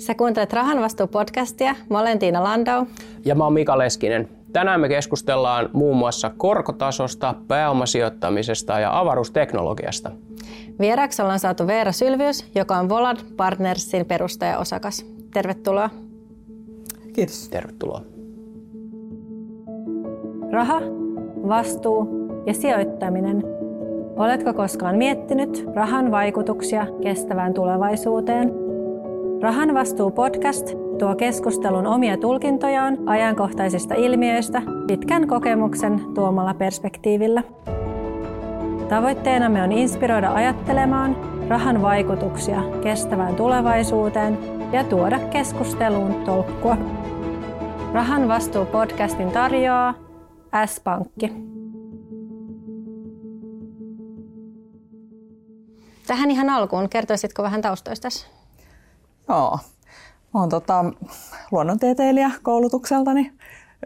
Sä kuuntelet Rahan vastuu-podcastia. Mä olen Tiina Landau. Ja mä oon Mika Leskinen. Tänään me keskustellaan muun muassa korkotasosta, pääomasijoittamisesta ja avaruusteknologiasta. Vieraaksi ollaan saatu Veera Sylvius, joka on Volad Partnersin perustaja-osakas. Tervetuloa. Kiitos. Tervetuloa. Raha, vastuu ja sijoittaminen. Oletko koskaan miettinyt rahan vaikutuksia kestävään tulevaisuuteen? Rahan vastuu podcast tuo keskustelun omia tulkintojaan ajankohtaisista ilmiöistä pitkän kokemuksen tuomalla perspektiivillä. Tavoitteenamme on inspiroida ajattelemaan rahan vaikutuksia kestävään tulevaisuuteen ja tuoda keskusteluun tolkkua. Rahan vastuu podcastin tarjoaa S-Pankki. Tähän ihan alkuun, kertoisitko vähän taustoistasi? Joo. Olen tota, luonnontieteilijä koulutukseltani.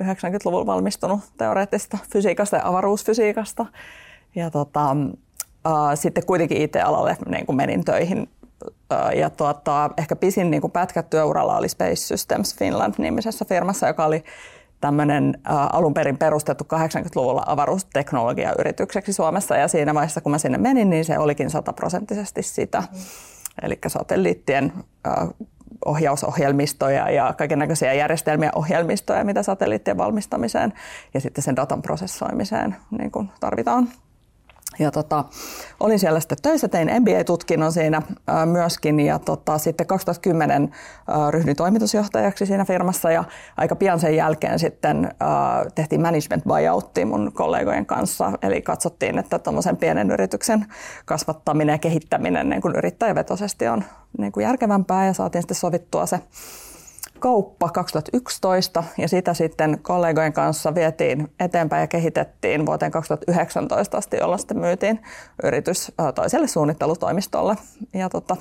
90-luvulla valmistunut teoreettisesta fysiikasta ja avaruusfysiikasta. Ja tota, äh, sitten kuitenkin IT-alalle niin kuin menin töihin. Äh, ja tuota, ehkä pisin niin pätkä työuralla oli Space Systems Finland nimisessä firmassa, joka oli tämmöinen äh, alun perin perustettu 80-luvulla avaruusteknologiayritykseksi Suomessa. Ja siinä vaiheessa, kun mä sinne menin, niin se olikin sataprosenttisesti sitä. Mm. Eli satelliittien ohjausohjelmistoja ja kaikenlaisia järjestelmiä ohjelmistoja, mitä satelliittien valmistamiseen ja sitten sen datan prosessoimiseen niin kuin tarvitaan. Ja tota, olin siellä sitten töissä, tein MBA-tutkinnon siinä ää, myöskin ja tota, sitten 2010 ää, ryhdyin toimitusjohtajaksi siinä firmassa ja aika pian sen jälkeen sitten ää, tehtiin management buyoutti mun kollegojen kanssa. Eli katsottiin, että tuommoisen pienen yrityksen kasvattaminen ja kehittäminen niin kuin yrittäjävetoisesti on niin kuin järkevämpää ja saatiin sitten sovittua se kauppa 2011 ja sitä sitten kollegojen kanssa vietiin eteenpäin ja kehitettiin vuoteen 2019 asti, jolloin sitten myytiin yritys toiselle suunnittelutoimistolle. Ja tota,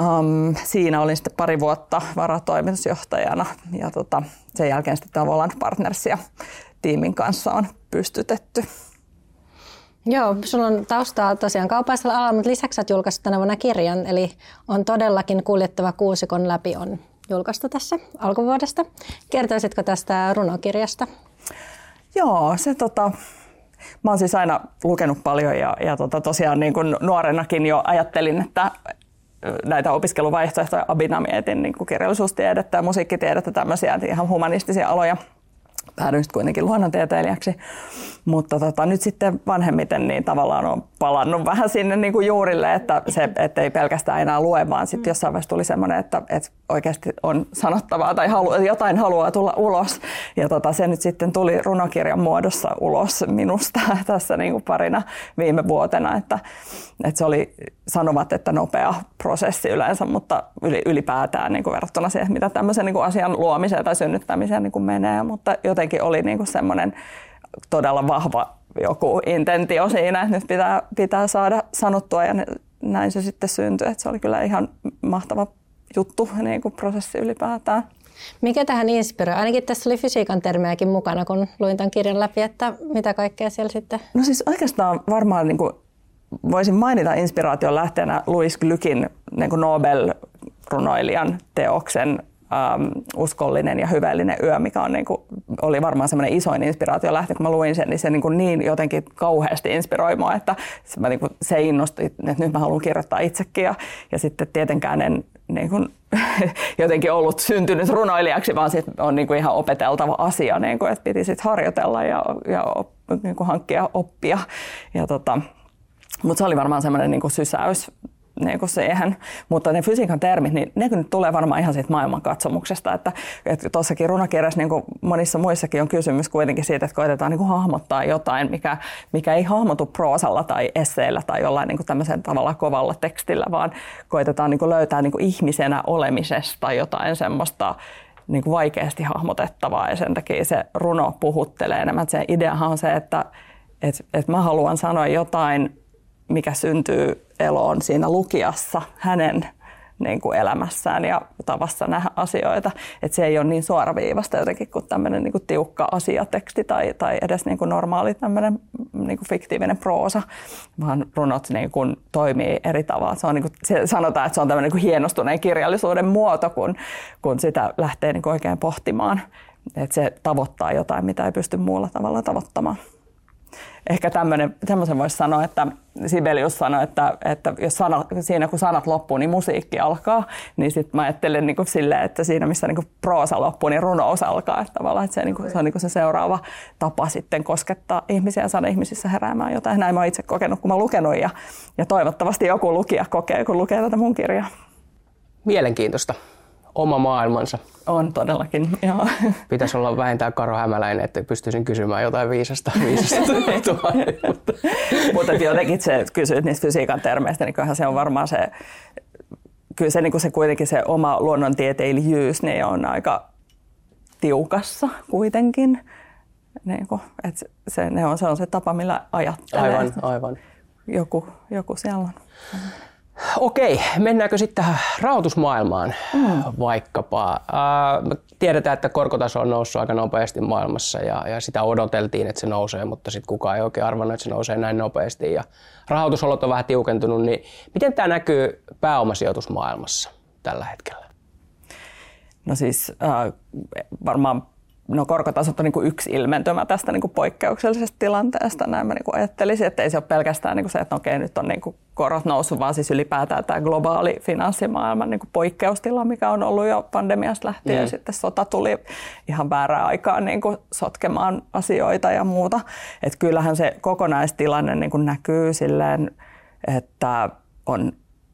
um, siinä olin sitten pari vuotta varatoimitusjohtajana ja tota, sen jälkeen sitten tavallaan partnersia tiimin kanssa on pystytetty. Joo, sulla on taustaa tosiaan kaupallisella alalla, mutta lisäksi olet julkaissut tänä vuonna kirjan, eli on todellakin kuljettava kuusikon läpi on julkaistu tässä alkuvuodesta. Kertoisitko tästä runokirjasta? Joo, se tota, mä oon siis aina lukenut paljon ja, ja tota, tosiaan niin kuin nuorenakin jo ajattelin, että näitä opiskeluvaihtoehtoja abina mietin niin kuin kirjallisuustiedettä ja musiikkitiedettä, tämmöisiä ihan humanistisia aloja – päädyin sitten kuitenkin luonnontieteilijäksi. Mutta tota, nyt sitten vanhemmiten niin tavallaan on palannut vähän sinne niin kuin juurille, että se ei pelkästään enää lue, vaan sitten jossain vaiheessa tuli semmoinen, että, että oikeasti on sanottavaa tai halu, jotain haluaa tulla ulos. Ja tota, se nyt sitten tuli runokirjan muodossa ulos minusta tässä niin kuin parina viime vuotena, että, että se oli sanomat, että nopea prosessi yleensä, mutta ylipäätään niin kuin verrattuna siihen, mitä tämmöisen niin kuin asian luomiseen tai synnyttämiseen niin kuin menee, mutta jotenkin oli niin kuin semmoinen todella vahva joku intentio siinä, että nyt pitää, pitää saada sanottua ja näin se sitten syntyi. Että se oli kyllä ihan mahtava juttu, niin kuin prosessi ylipäätään. Mikä tähän inspiroi? Ainakin tässä oli fysiikan termejäkin mukana, kun luin tämän kirjan läpi, että mitä kaikkea siellä sitten... No siis oikeastaan varmaan niin kuin voisin mainita inspiraation lähteenä Louis Glykin niin kuin Nobel-runoilijan teoksen ähm, uskollinen ja hyvällinen yö, mikä on, niin kuin, oli varmaan semmoinen isoin inspiraatio lähti, kun mä luin sen, niin se niin, kuin niin jotenkin kauheasti inspiroi mua, että se, mä, niin kuin, se innosti, että nyt mä haluan kirjoittaa itsekin ja, ja sitten tietenkään en niin kuin, jotenkin ollut syntynyt runoilijaksi, vaan sit on niin kuin ihan opeteltava asia, niin kuin, että piti sitten harjoitella ja, ja op, niin kuin hankkia oppia. Ja tota, mutta se oli varmaan semmoinen niin sysäys niin kuin siihen. Mutta ne fysiikan termit, niin ne nyt tulee varmaan ihan siitä maailmankatsomuksesta. Että, tuossakin runokirjassa, niin kuin monissa muissakin on kysymys kuitenkin siitä, että koitetaan niin kuin hahmottaa jotain, mikä, mikä ei hahmotu proosalla tai esseillä tai jollain niin kuin tämmöisen tavalla kovalla tekstillä, vaan koitetaan niin kuin löytää niin kuin ihmisenä olemisesta jotain semmoista niin kuin vaikeasti hahmotettavaa ja sen takia se runo puhuttelee enemmän. Se ideahan on se, että, että, että mä haluan sanoa jotain mikä syntyy eloon siinä lukijassa hänen niin kuin elämässään ja tavassa nähdä asioita. Että se ei ole niin suoraviivasta jotenkin kuin tämmöinen niin kuin tiukka asiateksti tai, tai edes niin kuin normaali tämmöinen niin kuin fiktiivinen proosa, vaan runot niin kuin toimii eri tavalla. Se on niin kuin, se sanotaan, että se on tämmöinen niin kuin hienostuneen kirjallisuuden muoto, kun, kun sitä lähtee niin kuin oikein pohtimaan. Että se tavoittaa jotain, mitä ei pysty muulla tavalla tavoittamaan ehkä tämmöisen voisi sanoa, että Sibelius sanoi, että, että jos sana, siinä kun sanat loppuu, niin musiikki alkaa, niin sitten mä ajattelen niin kuin silleen, että siinä missä niin kuin proosa loppuu, niin runous alkaa. Että tavallaan että se, niin kuin, se on niin kuin se seuraava tapa sitten koskettaa ihmisiä ja saada ihmisissä heräämään jotain. Näin mä itse kokenut, kun mä lukenut ja, ja toivottavasti joku lukija kokee, kun lukee tätä mun kirjaa. Mielenkiintoista oma maailmansa. On todellakin, joo. Pitäisi olla vähintään Karo Hämäläinen, että pystyisin kysymään jotain viisasta. viisasta mutta, mutta jotenkin se kysyt niistä fysiikan termeistä, niin kyllähän se on varmaan se, kyllä se, niin se kuitenkin se oma luonnontieteilijyys niin on aika tiukassa kuitenkin. Niin kuin, että se, ne on, se on se tapa, millä ajattelee. Aivan, aivan. Joku, joku siellä on. Okei, mennäänkö sitten tähän rahoitusmaailmaan mm. vaikkapa? Äh, tiedetään, että korkotaso on noussut aika nopeasti maailmassa ja, ja sitä odoteltiin, että se nousee, mutta sitten kukaan ei oikein arvannut, että se nousee näin nopeasti ja rahoitusolot on vähän tiukentunut. Niin miten tämä näkyy pääomasijoitusmaailmassa tällä hetkellä? No siis äh, varmaan no korkotasot on niin kuin yksi ilmentymä tästä niin kuin poikkeuksellisesta tilanteesta. Näin mä niin kuin ajattelisin, että ei se ole pelkästään niin kuin se, että okei, nyt on niin kuin korot noussut, vaan siis ylipäätään tämä globaali finanssimaailman niin kuin poikkeustila, mikä on ollut jo pandemiasta lähtien. Mm. Ja sitten sota tuli ihan väärään aikaan niin kuin sotkemaan asioita ja muuta. Että kyllähän se kokonaistilanne niin kuin näkyy silleen, että on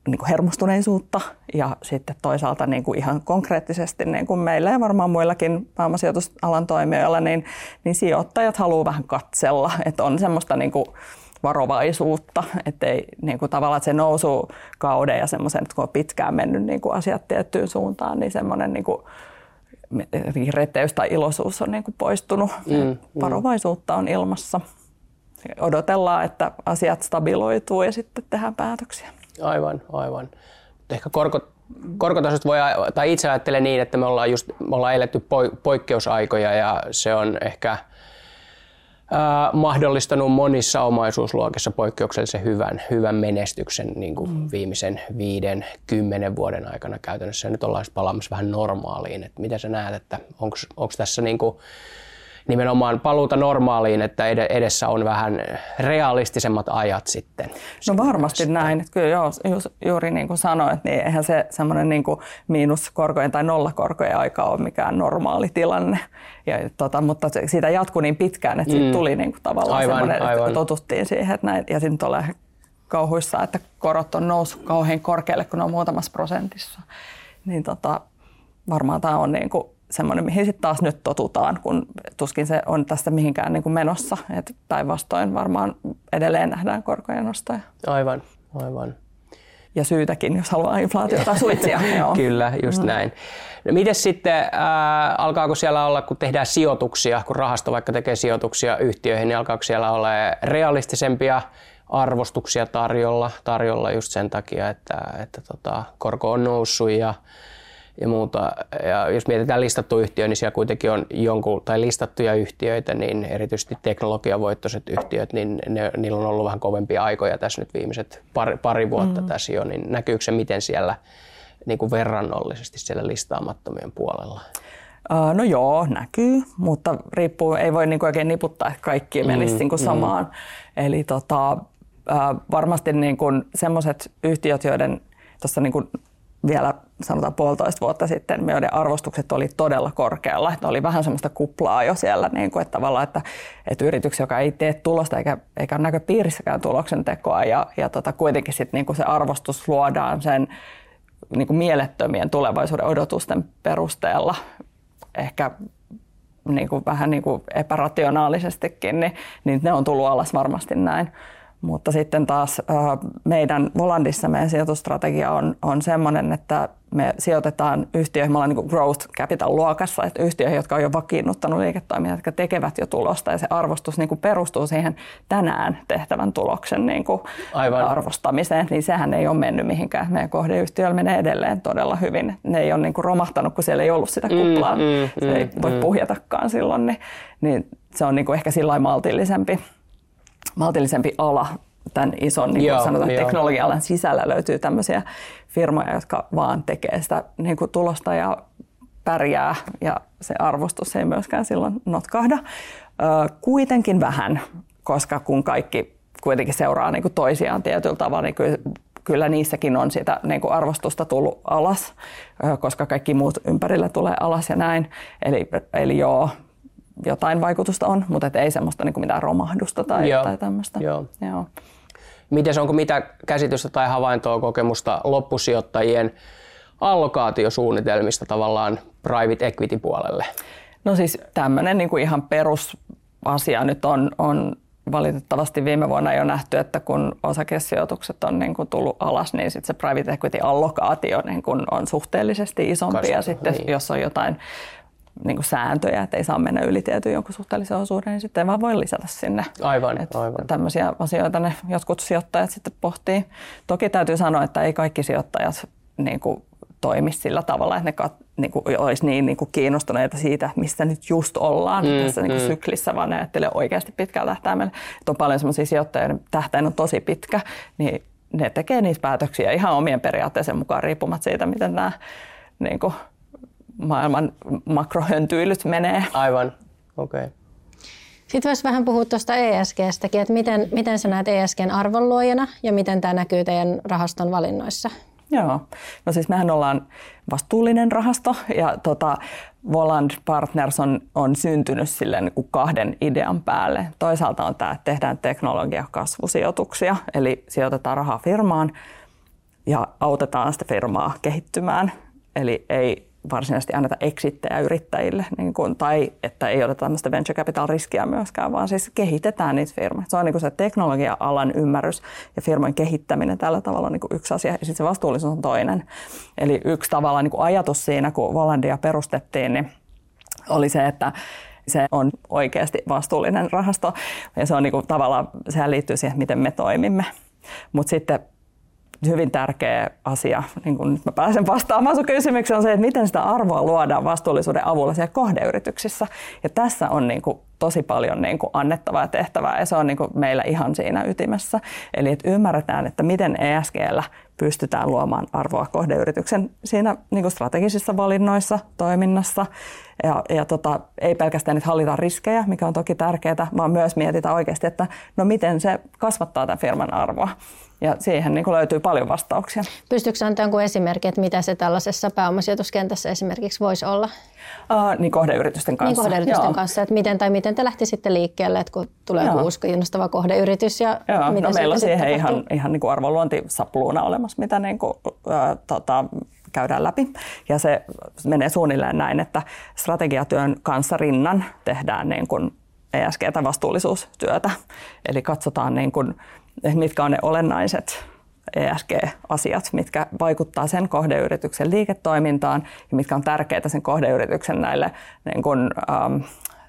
niin kuin hermostuneisuutta ja sitten toisaalta niin kuin ihan konkreettisesti niin kuin meillä ja varmaan muillakin pääomasijoitusalan toimijoilla, niin, niin sijoittajat haluaa vähän katsella, että on semmoista niin kuin varovaisuutta, ettei niin kuin tavallaan että se nousu kauden ja semmoisen, että kun on pitkään mennyt niin kuin asiat tiettyyn suuntaan, niin semmoinen niin kuin reteys tai iloisuus on niin kuin poistunut. Mm, mm. Varovaisuutta on ilmassa. Odotellaan, että asiat stabiloituu ja sitten tehdään päätöksiä. Aivan, aivan. Ehkä korko, korkotasot voi, tai itse ajattelen niin, että me ollaan, just, me ollaan eletty poikkeusaikoja ja se on ehkä ää, mahdollistanut monissa omaisuusluokissa poikkeuksellisen hyvän, hyvän menestyksen niin kuin mm. viimeisen viiden, kymmenen vuoden aikana käytännössä. Ja nyt ollaan palaamassa vähän normaaliin. Että miten sä näet, että onko tässä niin kuin, nimenomaan paluuta normaaliin, että edessä on vähän realistisemmat ajat sitten. No varmasti sitten. näin. Että kyllä joo, juuri niin kuin sanoit, niin eihän se semmoinen niin kuin miinuskorkojen tai nollakorkojen aika ole mikään normaali tilanne. Ja, tota, mutta siitä jatkui niin pitkään, että mm. tuli niin kuin tavallaan aivan, semmoinen, aivan. että totuttiin siihen. Että näin, ja sitten tulee kauhuissa, että korot on noussut kauhean korkealle, kun ne on muutamassa prosentissa. Niin tota, varmaan tämä on niin kuin semmoinen, mihin sitten taas nyt totutaan, kun tuskin se on tästä mihinkään niin kuin menossa. Et päinvastoin varmaan edelleen nähdään korkojen nostoja. Aivan, aivan. Ja syytäkin, jos haluaa inflaatiota suitsia. Kyllä, just mm. näin. No miten sitten, äh, alkaako siellä olla, kun tehdään sijoituksia, kun rahasto vaikka tekee sijoituksia yhtiöihin, niin alkaako siellä olla realistisempia arvostuksia tarjolla, tarjolla just sen takia, että, että tota, korko on noussut ja ja muuta. Ja jos mietitään listattu yhtiö, niin siellä kuitenkin on jonkun, tai listattuja yhtiöitä, niin erityisesti teknologiavoittoiset yhtiöt, niin ne, niillä on ollut vähän kovempia aikoja tässä nyt viimeiset pari, pari vuotta mm. tässä jo, niin näkyykö se miten siellä niin kuin verrannollisesti siellä listaamattomien puolella? No joo, näkyy, mutta riippuu, ei voi niinku oikein niputtaa, että kaikki menisi mm, niinku samaan. Mm. Eli tota, varmasti niinku semmoiset yhtiöt, joiden tuossa niinku vielä sanotaan puolitoista vuotta sitten, joiden arvostukset oli todella korkealla. Että oli vähän semmoista kuplaa jo siellä, niin kuin, että tavallaan, että, että yritys, joka ei tee tulosta eikä, eikä ole näköpiirissäkään tuloksen tekoa ja, ja tota, kuitenkin sit, niin kuin se arvostus luodaan sen niin kuin mielettömien tulevaisuuden odotusten perusteella, ehkä niin kuin, vähän niin kuin epärationaalisestikin, niin, niin ne on tullut alas varmasti näin. Mutta sitten taas meidän Volandissa meidän sijoitusstrategia on, on sellainen, että me sijoitetaan yhtiöihin, me ollaan niin growth capital luokassa, että yhtiöihin, jotka on jo vakiinnuttanut liiketoimintaa, jotka tekevät jo tulosta ja se arvostus niin kuin perustuu siihen tänään tehtävän tuloksen niin kuin Aivan. arvostamiseen, niin sehän ei ole mennyt mihinkään. Meidän kohdeyhtiöllä menee edelleen todella hyvin. Ne ei ole niin kuin romahtanut, kun siellä ei ollut sitä kuplaa. Mm, mm, se ei mm, voi mm. puhjatakaan silloin, niin, niin se on niin kuin ehkä sillä maltillisempi, maltillisempi ala tämän ison niin kuin sanotaan, teknologia-alan sisällä löytyy tämmöisiä firmoja, jotka vaan tekee sitä niin kuin tulosta ja pärjää ja se arvostus ei myöskään silloin notkahda. Kuitenkin vähän, koska kun kaikki kuitenkin seuraa niin kuin toisiaan tietyllä tavalla, niin kyllä, kyllä niissäkin on sitä niin kuin arvostusta tullut alas, koska kaikki muut ympärillä tulee alas ja näin. Eli, eli joo, jotain vaikutusta on, mutta ei semmoista niin kuin mitään romahdusta tai, joo. tai tämmöistä. Joo. Joo. Miten onko mitä käsitystä tai havaintoa kokemusta loppusijoittajien allokaatiosuunnitelmista tavallaan private equity puolelle? No siis tämmöinen niin kuin ihan perusasia nyt on, on valitettavasti viime vuonna jo nähty, että kun osakesijoitukset on niin kuin tullut alas, niin sitten se private equity allokaatio niin kuin on suhteellisesti isompi. Kasvu, ja sitten niin. jos on jotain niin kuin sääntöjä, että ei saa mennä yli tietyn jonkun suhteellisen osuuden, niin sitten ei vaan voi lisätä sinne. Aivan, että aivan. Tämmöisiä asioita ne jotkut sijoittajat sitten pohtii. Toki täytyy sanoa, että ei kaikki sijoittajat niin kuin toimi sillä tavalla, että ne kat, niin kuin, olisi niin, niin kuin kiinnostuneita siitä, missä nyt just ollaan mm, tässä niin kuin mm. syklissä, vaan ne ajattelee oikeasti pitkällä tähtäimellä. Että on paljon sellaisia sijoittajia, joiden tähtäin on tosi pitkä, niin ne tekee niitä päätöksiä ihan omien periaatteiden mukaan riippumatta siitä, miten nämä niin kuin, maailman makrohöntyilyt menee. Aivan, okei. Okay. Sitten voisi vähän puhua tuosta ESGstäkin, että miten, miten sä näet ESGn arvonluojana ja miten tämä näkyy teidän rahaston valinnoissa? Joo, no siis mehän ollaan vastuullinen rahasto ja tota, Voland Partners on, on syntynyt sille niin kuin kahden idean päälle. Toisaalta on tämä, että tehdään teknologiakasvusijoituksia, eli sijoitetaan rahaa firmaan ja autetaan sitä firmaa kehittymään. Eli ei varsinaisesti anneta exittejä yrittäjille, niin kuin, tai että ei oteta tämmöistä venture capital riskiä myöskään, vaan siis kehitetään niitä firmoja. Se on niin kuin se teknologia-alan ymmärrys ja firman kehittäminen tällä tavalla on niin kuin yksi asia, ja sitten se vastuullisuus on toinen. Eli yksi tavalla niin kuin ajatus siinä, kun Volandia perustettiin, niin oli se, että se on oikeasti vastuullinen rahasto, ja se on niin kuin, tavallaan, sehän liittyy siihen, miten me toimimme. Mutta sitten hyvin tärkeä asia, niin kun nyt mä pääsen vastaamaan sun kysymykseen, on se, että miten sitä arvoa luodaan vastuullisuuden avulla siellä kohdeyrityksissä. Ja tässä on niin kuin tosi paljon niin kuin annettavaa ja tehtävää ja se on niin kuin meillä ihan siinä ytimessä. Eli että ymmärretään, että miten ESGllä pystytään luomaan arvoa kohdeyrityksen siinä niin kuin strategisissa valinnoissa, toiminnassa. Ja, ja tota, ei pelkästään, että hallitaan riskejä, mikä on toki tärkeää, vaan myös mietitään oikeasti, että no miten se kasvattaa tämän firman arvoa. Ja siihen niin kuin löytyy paljon vastauksia. Pystyykö antaa jonkun esimerkki, että mitä se tällaisessa pääomasijoituskentässä esimerkiksi voisi olla? Uh, niin kohdeyritysten kanssa. Niin kohdeyritysten Joo. kanssa, että miten tai miten te lähtisitte liikkeelle, että kun tulee joku uusi kiinnostava kohdeyritys ja Joo. mitä no, meillä on siihen ihan, ihan niin kuin arvonluontisapluuna olemassa, mitä niin kuin, äh, tota, käydään läpi. Ja se menee suunnilleen näin, että strategiatyön kanssa rinnan tehdään niin kuin ESG- vastuullisuustyötä. Eli katsotaan niin kuin mitkä on ne olennaiset ESG-asiat, mitkä vaikuttaa sen kohdeyrityksen liiketoimintaan ja mitkä on tärkeitä sen kohdeyrityksen näille niin kuin, um,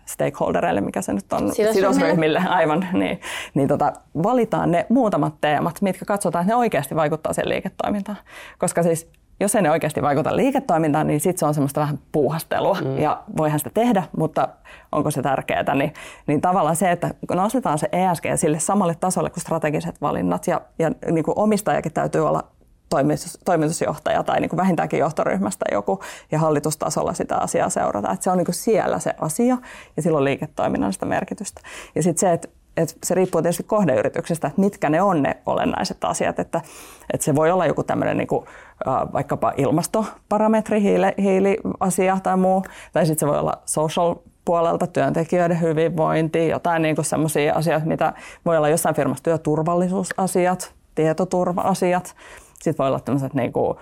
stakeholdereille, mikä se nyt on, sidosryhmille, aivan, niin, niin tota, valitaan ne muutamat teemat, mitkä katsotaan, että ne oikeasti vaikuttaa sen liiketoimintaan. Koska siis jos ei ne oikeasti vaikuta liiketoimintaan, niin sitten se on semmoista vähän puuhastelua. Mm. Ja voihan sitä tehdä, mutta onko se tärkeää? Niin, niin tavallaan se, että nostetaan se ESG sille samalle tasolle kuin strategiset valinnat ja, ja niin kuin omistajakin täytyy olla toimitusjohtaja tai niin kuin vähintäänkin johtoryhmästä joku ja hallitustasolla sitä asiaa seurata. Että se on niin kuin siellä se asia ja silloin liiketoiminnallista merkitystä. Ja sitten se, että et se riippuu tietysti kohdeyrityksestä, että mitkä ne on ne olennaiset asiat. Että, että se voi olla joku tämmöinen niin kuin, vaikkapa ilmastoparametri, hiili, hiiliasia tai muu, tai sitten se voi olla social puolelta työntekijöiden hyvinvointi, jotain niin kuin sellaisia asioita, mitä voi olla jossain firmassa työturvallisuusasiat, tietoturva-asiat. Sitten voi olla tämmöiset niin kuin,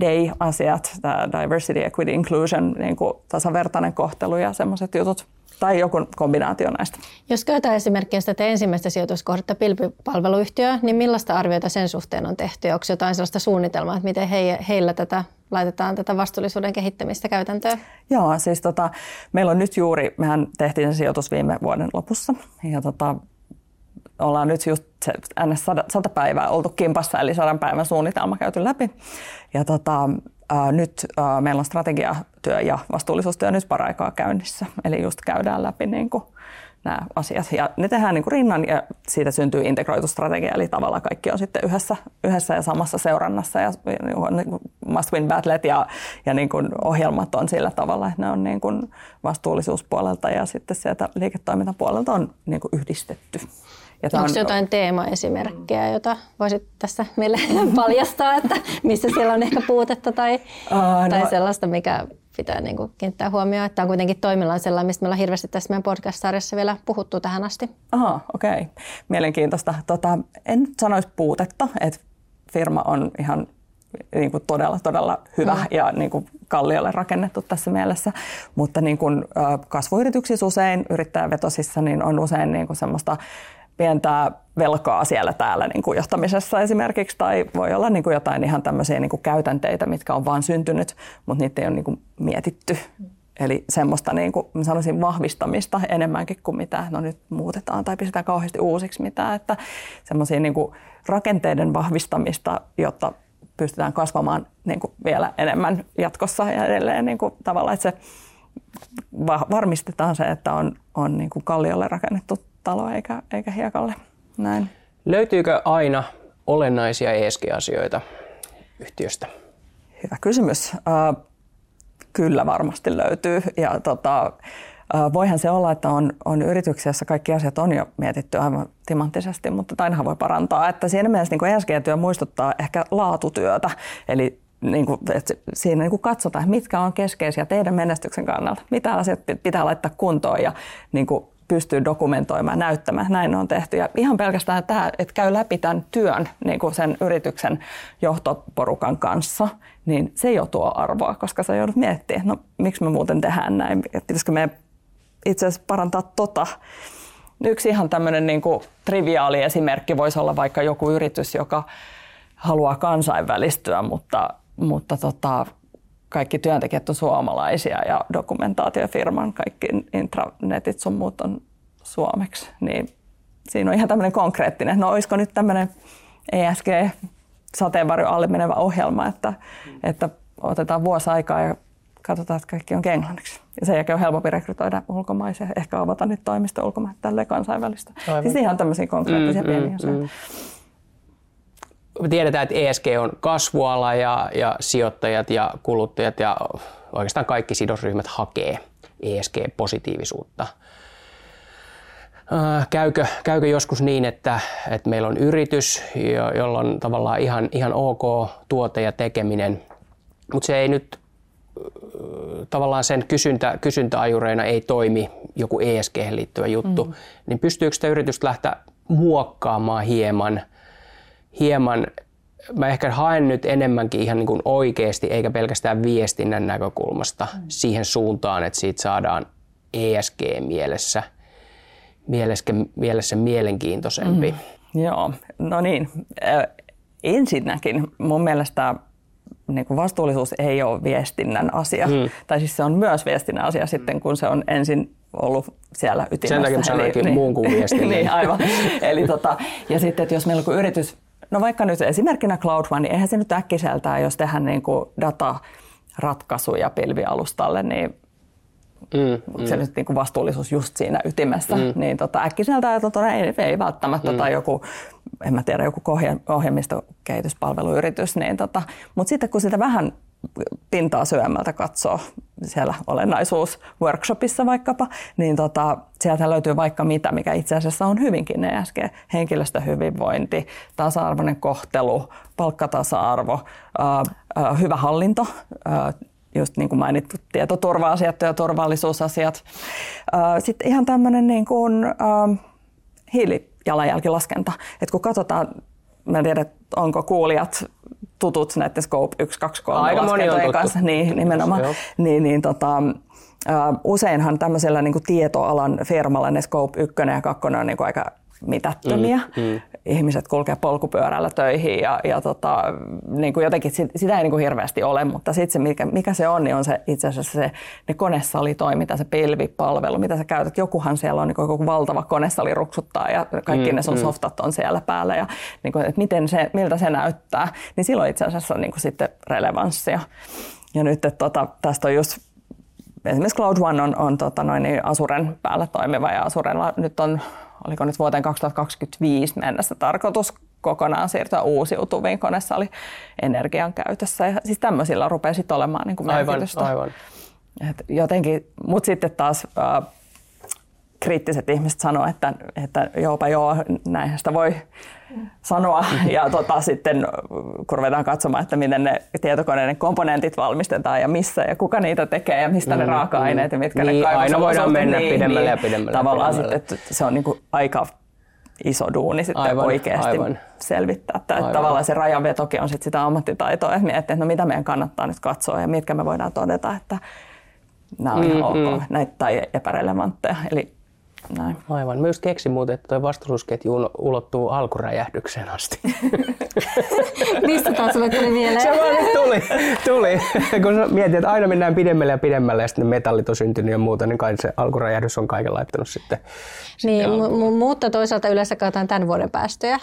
day-asiat, diversity, equity, inclusion, niin kuin tasavertainen kohtelu ja semmoiset jutut tai joku kombinaatio näistä. Jos käytetään esimerkkiä sitä ensimmäistä sijoituskohdetta pilvipalveluyhtiöä, niin millaista arviota sen suhteen on tehty? Onko jotain sellaista suunnitelmaa, että miten he, heillä tätä laitetaan tätä vastuullisuuden kehittämistä käytäntöön? Joo, siis tota, meillä on nyt juuri, mehän tehtiin se sijoitus viime vuoden lopussa ja tota, ollaan nyt just se ns. sata päivää oltu kimpassa, eli sadan päivän suunnitelma käyty läpi. Ja tota, ää, nyt ää, meillä on strategiatyö ja vastuullisuustyö nyt paraikaa käynnissä. Eli just käydään läpi niin kuin nämä asiat. Ja ne tehdään niin kuin rinnan ja siitä syntyy integroitu strategia, eli tavallaan kaikki on sitten yhdessä, yhdessä ja samassa seurannassa ja niin must win battlet ja, ja niin kuin ohjelmat on sillä tavalla, että ne on niin kuin vastuullisuuspuolelta ja sitten sieltä liiketoimintapuolelta on niin kuin yhdistetty. Ja Onko on... jotain teemaesimerkkejä, jota voisit tässä meille paljastaa, että missä siellä on ehkä puutetta tai, uh, tai no. sellaista, mikä pitää niin kuin kiinnittää huomioon, että on kuitenkin toimillaan sellainen, mistä me ollaan hirveästi tässä meidän podcast-sarjassa vielä puhuttu tähän asti. Aha, okei. Okay. Mielenkiintoista. Tota, en nyt sanoisi puutetta, että firma on ihan niin kuin todella, todella hyvä mm. ja niin kuin kalliolle rakennettu tässä mielessä. Mutta niin kuin, kasvuyrityksissä usein, yrittäjävetosissa, niin on usein niin kuin semmoista pientää velkaa siellä täällä niin kuin johtamisessa esimerkiksi, tai voi olla niin kuin jotain ihan tämmöisiä niin kuin käytänteitä, mitkä on vaan syntynyt, mutta niitä ei ole niin kuin mietitty. Eli semmoista niin kuin, sanoisin vahvistamista enemmänkin kuin mitä no nyt muutetaan tai pistetään kauheasti uusiksi mitään, että semmoisia niin kuin rakenteiden vahvistamista, jotta pystytään kasvamaan niin kuin vielä enemmän jatkossa ja edelleen niin kuin tavallaan, että se varmistetaan se, että on, on niin kuin kalliolle rakennettu talo eikä, eikä hiekalle. Näin. Löytyykö aina olennaisia ESG-asioita yhtiöstä? Hyvä kysymys. Äh, kyllä varmasti löytyy. Ja tota, äh, voihan se olla, että on, on yrityksiä, joissa kaikki asiat on jo mietitty aivan timanttisesti, mutta ainahan voi parantaa. Että siinä mielessä niin ESG-työ muistuttaa ehkä laatutyötä. Eli niin kuin, että siinä niin kuin katsotaan, mitkä on keskeisiä teidän menestyksen kannalta, mitä asiat pitää laittaa kuntoon ja niin kuin pystyy dokumentoimaan, näyttämään. Näin on tehty. Ja ihan pelkästään tämä, että käy läpi tämän työn niin kuin sen yrityksen johtoporukan kanssa, niin se jo tuo arvoa, koska sä joudut miettimään, no miksi me muuten tehdään näin, pitäisikö me itse asiassa parantaa tota. Yksi ihan tämmöinen niin kuin triviaali esimerkki voisi olla vaikka joku yritys, joka haluaa kansainvälistyä, mutta, mutta tota, kaikki työntekijät on suomalaisia ja dokumentaatiofirman kaikki intranetit sun muut on suomeksi, niin siinä on ihan tämmöinen konkreettinen, no olisiko nyt tämmöinen ESG sateenvarjo alle menevä ohjelma, että, että otetaan vuosi aikaa ja katsotaan, että kaikki on englanniksi. Ja sen jälkeen on helpompi rekrytoida ulkomaisia, ehkä avata nyt toimisto ulkomaille tälle kansainvälistä. Aivan. Siis ihan tämmöisiä konkreettisia mm, pieniä mm, mm me tiedetään, että ESG on kasvuala ja, ja sijoittajat ja kuluttajat ja oikeastaan kaikki sidosryhmät hakee ESG-positiivisuutta. Äh, käykö, käykö joskus niin, että, että meillä on yritys, jolla on tavallaan ihan, ihan ok tuote ja tekeminen, mutta se ei nyt äh, tavallaan sen kysyntä, kysyntäajureina ei toimi joku ESG liittyvä juttu, mm. niin pystyykö sitä yritystä lähteä muokkaamaan hieman – hieman, mä ehkä haen nyt enemmänkin ihan niin kuin oikeasti, eikä pelkästään viestinnän näkökulmasta mm. siihen suuntaan, että siitä saadaan ESG-mielessä mielessä, mielessä mielenkiintoisempi. Mm. Joo, no niin. Ensinnäkin mun mielestä niin kuin vastuullisuus ei ole viestinnän asia. Mm. Tai siis se on myös viestinnän asia sitten, kun se on ensin ollut siellä ytimessä. Sen takia sanoinkin niin, muun kuin viestinnän. niin, aivan. Eli tota, ja sitten, että jos meillä on yritys No vaikka nyt esimerkkinä Cloud One, niin eihän se nyt äkkiseltään, jos tehdään niin kuin dataratkaisuja pilvialustalle, niin Mm, mm. se nyt niin kuin vastuullisuus just siinä ytimessä, mm. niin tota, äkkiseltä ajateltuna ei, ei välttämättä mm. tai joku, en mä tiedä, joku ohjelmistokehityspalveluyritys, niin tota, mutta sitten kun sitä vähän pintaa syömältä katsoo siellä olennaisuus-workshopissa vaikkapa, niin tota, sieltä löytyy vaikka mitä, mikä itse asiassa on hyvinkin ESG. Henkilöstöhyvinvointi, tasa-arvoinen kohtelu, palkkatasa-arvo, ää, ää, hyvä hallinto, ää, just niin kuin mainittu tietoturva-asiat ja turvallisuusasiat. Sitten ihan tämmöinen niin kuin, hiilijalanjälkilaskenta. että kun katsotaan, mä en tiedä, onko kuulijat tutut näiden Scope 1, 2, 3 Aika laskentojen kanssa. Niin, nimenomaan. Niin, niin, tota, useinhan tämmöisellä niin kuin tietoalan firmalla ne Scope 1 ja 2 on niin kuin aika mitättömiä. Mm, mm. Ihmiset kulkee polkupyörällä töihin ja, ja tota, niin kuin jotenkin sit, sitä ei niin kuin hirveästi ole, mutta sitten se mikä, mikä se on, niin on se itse asiassa se ne konesalitoiminta, se pilvipalvelu, mitä sä käytät. Jokuhan siellä on niin kuin joku valtava konesali ruksuttaa ja kaikki mm, ne sun mm. softat on siellä päällä ja niin kuin, että miten se, miltä se näyttää, niin silloin itse asiassa on niin kuin sitten relevanssia. Ja nyt että tota, tästä on just esimerkiksi Cloud One on, on tota noin, niin Asuren päällä toimiva ja Asurella nyt on, oliko nyt vuoteen 2025 mennessä tarkoitus kokonaan siirtyä uusiutuviin konesali energian käytössä. Ja siis tämmöisillä rupeaa sitten olemaan niin kuin merkitystä. Aivan, aivan. Et jotenkin, mutta sitten taas äh, kriittiset ihmiset sanoo, että, että joopa joo, näinhän sitä voi sanoa. Ja tota, sitten kun ruvetaan katsomaan, että miten ne tietokoneiden komponentit valmistetaan ja missä ja kuka niitä tekee ja mistä mm, ne raaka-aineet ja mitkä niin, ne Aina voidaan mennä niin, pidemmälle niin, ja pidemmälle. Tavallaan pidemmälle. Sitten, että se on niin kuin aika iso duuni sitten Aivan, oikeasti aivan. selvittää. Että Aivan. tavallaan se rajanvetokin on sitten sitä ammattitaitoa, että miettiä, että no mitä meidän kannattaa nyt katsoa ja mitkä me voidaan todeta, että nämä on ihan Mm, ok näitä tai epärelevantteja. Eli näin. Aivan. Just keksin muuten, että tuo vastuullisuusketju ulottuu alkuräjähdykseen asti. Mistä taas sulle tuli mieleen? Se vaan nyt tuli, tuli. Kun mietit, että aina mennään pidemmälle ja pidemmälle ja sitten ne metallit on syntynyt ja muuta, niin kai se alkuräjähdys on kaiken laittanut sitten. Niin, mu- mu- mutta toisaalta yleensä katsotaan tämän vuoden päästöjä.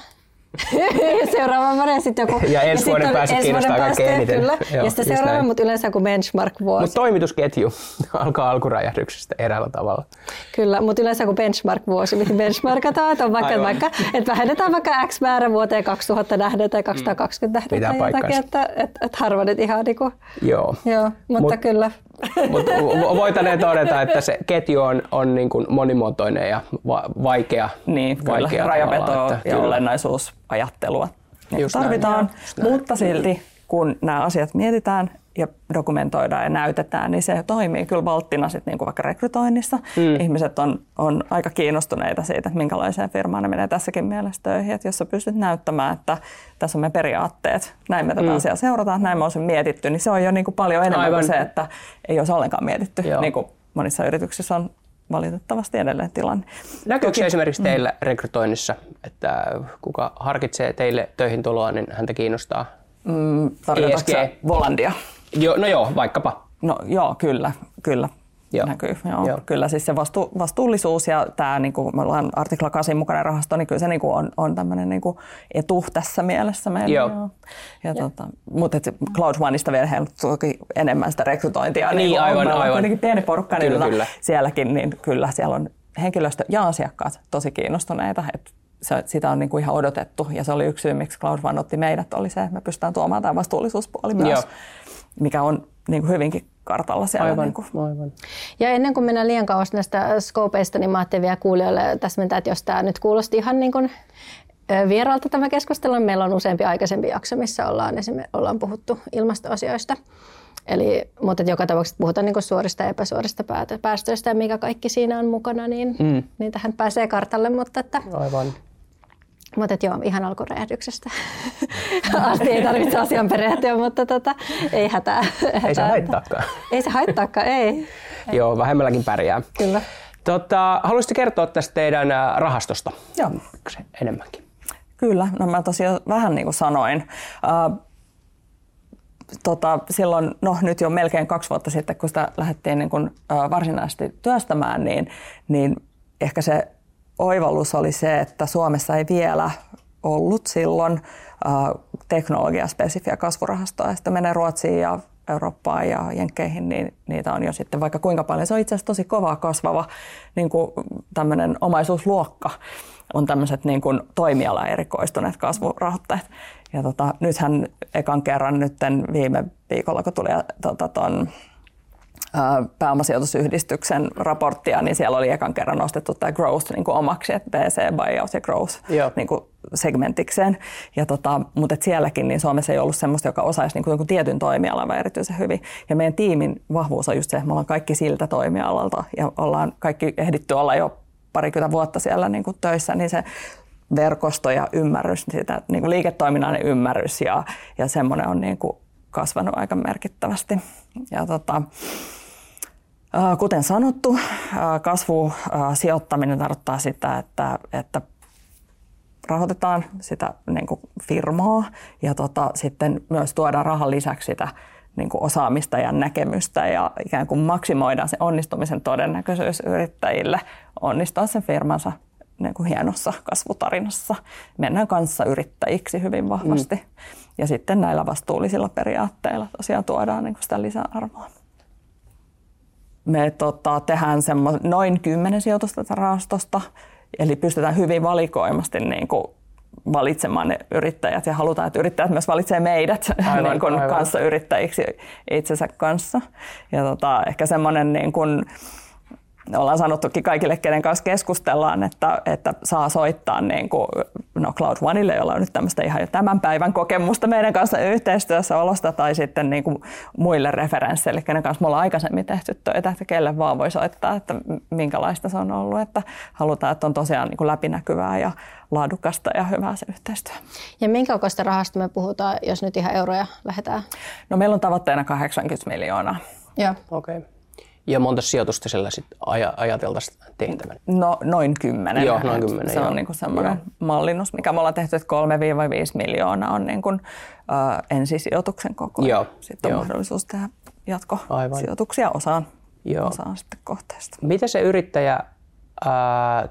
Ja seuraava vuoden sitten joku... Ja ensi vuoden vuoden kiinnostaa kaikkein eniten. Kyllä. Joo, ja sitten seuraava, mutta yleensä joku benchmark-vuosi. Mutta toimitusketju alkaa alkuräjähdyksestä eräällä tavalla. Kyllä, mutta yleensä kun benchmark-vuosi, mihin benchmarkataan, että on vaikka, Aivan. vaikka, että vähennetään vaikka X määrä vuoteen 2000 nähden tai 220 nähden Pitää tai jotakin, paikkansa. että, että, että harva nyt ihan niin kuin, Joo. joo, mutta Mut- Mut, kyllä. Mutta voitaneen todeta, että se ketju on, on niin kuin monimuotoinen ja va- vaikea. Niin, kyllä. vaikea tavallaan, että ja kyllä. olennaisuusajattelua Just näin. tarvitaan. Just näin. Mutta silti, kun nämä asiat mietitään ja dokumentoidaan ja näytetään, niin se toimii kyllä valttina sit niin kuin vaikka rekrytoinnissa. Mm. Ihmiset on, on aika kiinnostuneita siitä, että minkälaiseen firmaan ne menee tässäkin mielessä töihin. Että jos sä pystyt näyttämään, että tässä on me periaatteet, näin me tätä mm. asiaa seurataan, näin me on sen mietitty, niin se on jo niin kuin paljon enemmän Aivan. kuin se, että ei olisi ollenkaan mietitty, Joo. niin kuin monissa yrityksissä on valitettavasti edelleen tilanne. Näkyykö se Toki- esimerkiksi teillä rekrytoinnissa, että kuka harkitsee teille töihin tuloa, niin häntä kiinnostaa? Mm, tarkoitatko ESG? Volandia? Jo, no joo, vaikkapa. No joo, kyllä, kyllä. Joo. Näkyy, joo. Joo. Kyllä siis se vastu, vastuullisuus ja tämä, niin kuin me ollaan artikla 8 mukainen rahasto, niin kyllä se niin kuin on, on tämmöinen niin kuin etu tässä mielessä meillä. Joo. Ja tota, mutta et Cloud Oneista vielä toki enemmän sitä rekrytointia. Niin, kuin aivan, on, aivan. kuitenkin pieni porukka, niin Kyllä, tota, kyllä. sielläkin, niin kyllä siellä on henkilöstö ja asiakkaat tosi kiinnostuneita. Että se, sitä on niin kuin ihan odotettu ja se oli yksi syy, miksi Cloud One otti meidät, oli se, että me pystytään tuomaan tämä vastuullisuuspuoli myös, Joo. Mikä on niin kuin hyvinkin kartalla siellä. Aivan, Niin kuin. aivan. Ja ennen kuin mennään liian kauas näistä skopeista, niin mä ajattelin vielä kuulijoille täsmentää, että jos tämä nyt kuulosti ihan niin kuin vieraalta tämä keskustelu, niin meillä on useampi aikaisempi jakso, missä ollaan, esimerkiksi, ollaan puhuttu ilmastoasioista. Eli, mutta että joka tapauksessa puhutaan niin suorista ja epäsuorista päästöistä ja mikä kaikki siinä on mukana, niin, mm. niin tähän pääsee kartalle. Mutta, että, aivan. Mutta että joo, ihan alkuräjähdyksestä asti ei tarvitse asian perehtyä, mutta tota, ei hätää. hätää Ei se haittaakaan. Ei se haittaakaan, ei. Joo, vähemmälläkin pärjää. Kyllä. Tota, haluaisitte kertoa tästä teidän rahastosta Joo. Se enemmänkin? Kyllä, no mä tosiaan vähän niin kuin sanoin. Äh, tota, silloin, no nyt jo melkein kaksi vuotta sitten, kun sitä lähdettiin niin kuin, äh, varsinaisesti työstämään, niin, niin ehkä se oivallus oli se, että Suomessa ei vielä ollut silloin teknologiaspesifiä kasvurahastoa. Ja sitten menee Ruotsiin ja Eurooppaan ja Jenkkeihin, niin niitä on jo sitten vaikka kuinka paljon. Se on itse asiassa tosi kovaa kasvava niin kuin tämmöinen omaisuusluokka on tämmöiset niin kuin toimiala erikoistuneet kasvurahoittajat. Ja tota, nythän ekan kerran nytten viime viikolla, kun tuli tota, ton, pääomasijoitusyhdistyksen raporttia, niin siellä oli ekan kerran nostettu tämä growth niin kuin omaksi, että BC, buyout ja growth Joo. niin kuin segmentikseen. Ja tota, mutta sielläkin niin Suomessa ei ollut semmoista, joka osaisi niin kuin tietyn toimialan vai erityisen hyvin. Ja meidän tiimin vahvuus on just se, että me ollaan kaikki siltä toimialalta ja ollaan kaikki ehditty olla jo parikymmentä vuotta siellä niin kuin töissä, niin se verkosto ja ymmärrys, sitä, niin kuin liiketoiminnan ymmärrys ja, ja semmoinen on niin kuin kasvanut aika merkittävästi. Ja tota, kuten sanottu, ää, kasvusijoittaminen tarkoittaa sitä, että, että rahoitetaan sitä niin kuin firmaa ja tota, sitten myös tuodaan rahan lisäksi sitä niin kuin osaamista ja näkemystä ja ikään kuin maksimoidaan se onnistumisen todennäköisyys yrittäjille onnistua sen firmansa niin kuin hienossa kasvutarinassa. Mennään kanssa yrittäjiksi hyvin vahvasti. Mm. Ja sitten näillä vastuullisilla periaatteilla tosiaan tuodaan niin kuin sitä lisäarvoa. Me tota, tehdään semmo, noin kymmenen sijoitusta rahastosta, eli pystytään hyvin valikoimasti niin kuin valitsemaan ne yrittäjät ja halutaan, että yrittäjät myös valitsee meidät aivan, niin kuin kanssa yrittäjiksi itsensä kanssa. Ja tota, ehkä semmoinen niin kuin, ollaan sanottukin kaikille, kenen kanssa keskustellaan, että, että saa soittaa niin kuin, no Cloud Oneille, jolla on nyt tämmöistä ihan jo tämän päivän kokemusta meidän kanssa yhteistyössä olosta, tai sitten niin kuin muille referensseille, kenen kanssa me ollaan aikaisemmin tehty töitä, että kelle vaan voi soittaa, että minkälaista se on ollut, että halutaan, että on tosiaan niin kuin läpinäkyvää ja laadukasta ja hyvää se yhteistyö. Ja minkä kokoista rahasta me puhutaan, jos nyt ihan euroja lähdetään? No meillä on tavoitteena 80 miljoonaa. Joo. Okei. Okay. Ja monta sijoitusta sillä sitten aj- ajateltaisiin tehtävän? No noin kymmenen. Joo, noin kymmenen. Se joo. on niin semmoinen joo. mallinnus, mikä me ollaan tehty, että 3-5 miljoonaa on niin kuin, äh, ensisijoituksen koko. Joo. Sitten on joo. mahdollisuus tehdä jatkosijoituksia osaan, joo. osaan sitten kohteesta. Mitä se yrittäjä äh,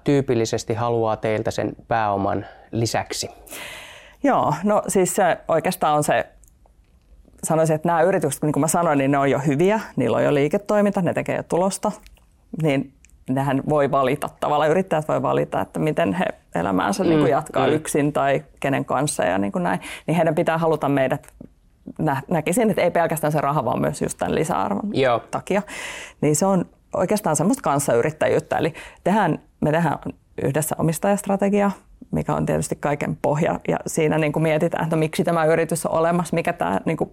tyypillisesti haluaa teiltä sen pääoman lisäksi? Joo, no siis se oikeastaan on se sanoisin, että nämä yritykset, niin kuin mä sanoin, niin ne on jo hyviä, niillä on jo liiketoiminta, ne tekee jo tulosta, niin nehän voi valita, tavallaan yrittäjät voi valita, että miten he elämäänsä mm, niin kuin jatkaa mm. yksin tai kenen kanssa ja niin kuin näin, niin heidän pitää haluta meidät nä- näkisin, että ei pelkästään se raha, vaan myös just tämän lisäarvon Joo. takia. Niin se on oikeastaan semmoista kanssayrittäjyyttä, eli tehdään, me tehdään yhdessä omistajastrategia, mikä on tietysti kaiken pohja. Ja siinä niin kuin mietitään, että no, miksi tämä yritys on olemassa, mikä tämä niin kuin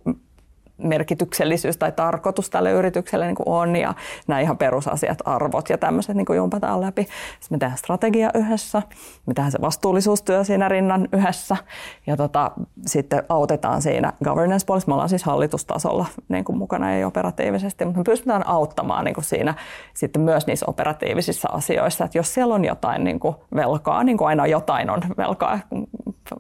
merkityksellisyys tai tarkoitus tälle yritykselle niin kuin on ja nämä ihan perusasiat, arvot ja tämmöiset niin kuin jumpataan läpi. Sitten me tehdään strategia yhdessä, me tehdään se vastuullisuustyö siinä rinnan yhdessä ja tota, sitten autetaan siinä governance puolessa. Me ollaan siis hallitustasolla niin kuin mukana, ei operatiivisesti, mutta me pystytään auttamaan niin kuin siinä sitten myös niissä operatiivisissa asioissa, että jos siellä on jotain niin kuin velkaa, niin kuin aina jotain on velkaa,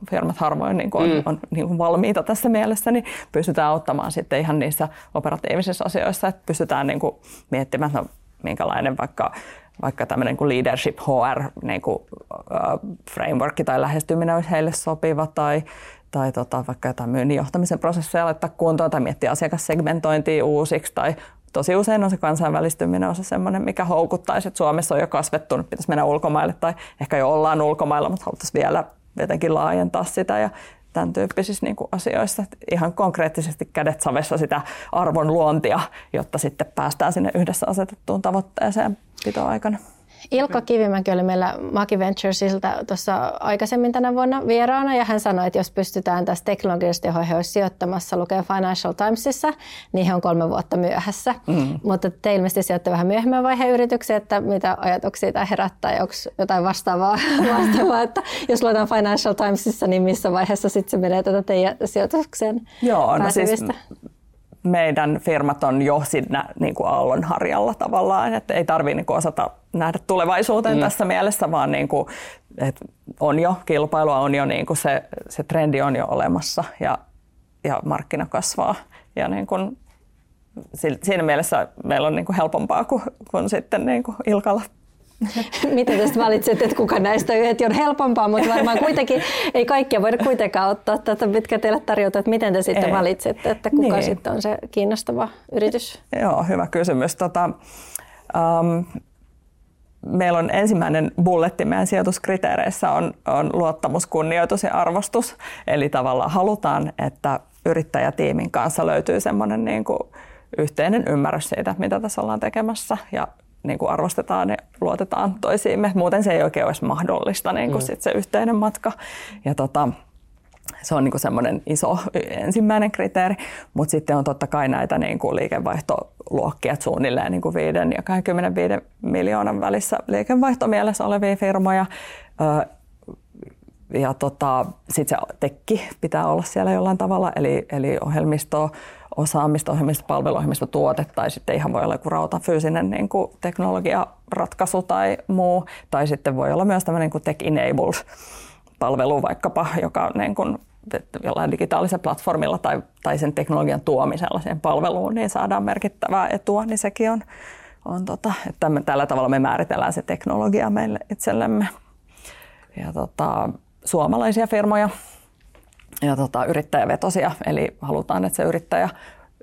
firmat harvoin niin kuin on, mm. on niin kuin valmiita tässä mielessä, niin pystytään auttamaan sitten sitten ihan niissä operatiivisissa asioissa, että pystytään niin kuin miettimään, no, minkälainen vaikka vaikka tämmöinen kuin leadership HR niin kuin, uh, framework tai lähestyminen olisi heille sopiva tai, tai tota, vaikka jotain myynnin johtamisen prosesseja laittaa kuntoon tai miettiä asiakassegmentointia uusiksi tai tosi usein on se kansainvälistyminen on se semmoinen, mikä houkuttaisi, että Suomessa on jo kasvettu, nyt pitäisi mennä ulkomaille tai ehkä jo ollaan ulkomailla, mutta haluttaisiin vielä jotenkin laajentaa sitä ja tämän tyyppisissä niin kuin asioissa. Ihan konkreettisesti kädet savessa sitä arvon luontia, jotta sitten päästään sinne yhdessä asetettuun tavoitteeseen pitoaikana. Ilkka Kivimäki oli meillä Maki Venturesilta tuossa aikaisemmin tänä vuonna vieraana ja hän sanoi, että jos pystytään tästä teknologiasta, johon he olisivat sijoittamassa, lukee Financial Timesissa, niin he on kolme vuotta myöhässä. Mm. Mutta te ilmeisesti sijoitte vähän myöhemmän vaiheen yrityksiä, että mitä ajatuksia tämä herättää onko jotain vastaavaa, vastaavaa että jos luetaan Financial Timesissa, niin missä vaiheessa sitten se menee tätä teidän sijoitukseen Joo, no siis meidän firmat on jo siinä niin kuin aallonharjalla tavallaan, että ei tarvitse niin osata nähdä tulevaisuuteen mm. tässä mielessä, vaan niin kuin, että on jo kilpailua, on jo niin kuin se, se trendi on jo olemassa ja, ja markkina kasvaa. Ja niin kuin, siinä mielessä meillä on niin kuin helpompaa kuin, kuin sitten niin kuin Ilkalla Miten tästä valitset, että kuka näistä yhdet on helpompaa, mutta varmaan kuitenkin ei kaikkia voida kuitenkaan ottaa tätä, mitkä teille tarjota, että miten te sitten ei. valitsette, että kuka niin. sitten on se kiinnostava yritys? Joo, hyvä kysymys. Tota, um, meillä on ensimmäinen bulletti meidän sijoituskriteereissä on, on luottamus, kunnioitus ja arvostus. Eli tavallaan halutaan, että yrittäjätiimin kanssa löytyy semmoinen niin kuin yhteinen ymmärrys siitä, mitä tässä ollaan tekemässä ja niin kuin arvostetaan ja luotetaan toisiimme. Muuten se ei oikein olisi mahdollista niin kuin mm. sit se yhteinen matka. Ja tota, se on niin semmoinen iso ensimmäinen kriteeri, mutta sitten on totta kai näitä niin kuin liikevaihtoluokkia suunnilleen niin kuin 5 ja 25 miljoonan välissä liikevaihtomielessä olevia firmoja. Ja tota, sitten se tekki pitää olla siellä jollain tavalla, eli, eli ohjelmisto, osaamista, ohjelmista, palveluohjelmista, tuote tai sitten ihan voi olla joku rautafyysinen niin kuin teknologiaratkaisu tai muu. Tai sitten voi olla myös tämmöinen niin kuin tech-enabled palvelu vaikkapa, joka niin kuin jollain digitaalisella platformilla tai, tai sen teknologian tuomisella siihen palveluun, niin saadaan merkittävää etua, niin sekin on, on tota, että me, tällä tavalla me määritellään se teknologia meille itsellemme. Ja tota, suomalaisia firmoja ja tota, yrittäjävetosia, eli halutaan, että se yrittäjä,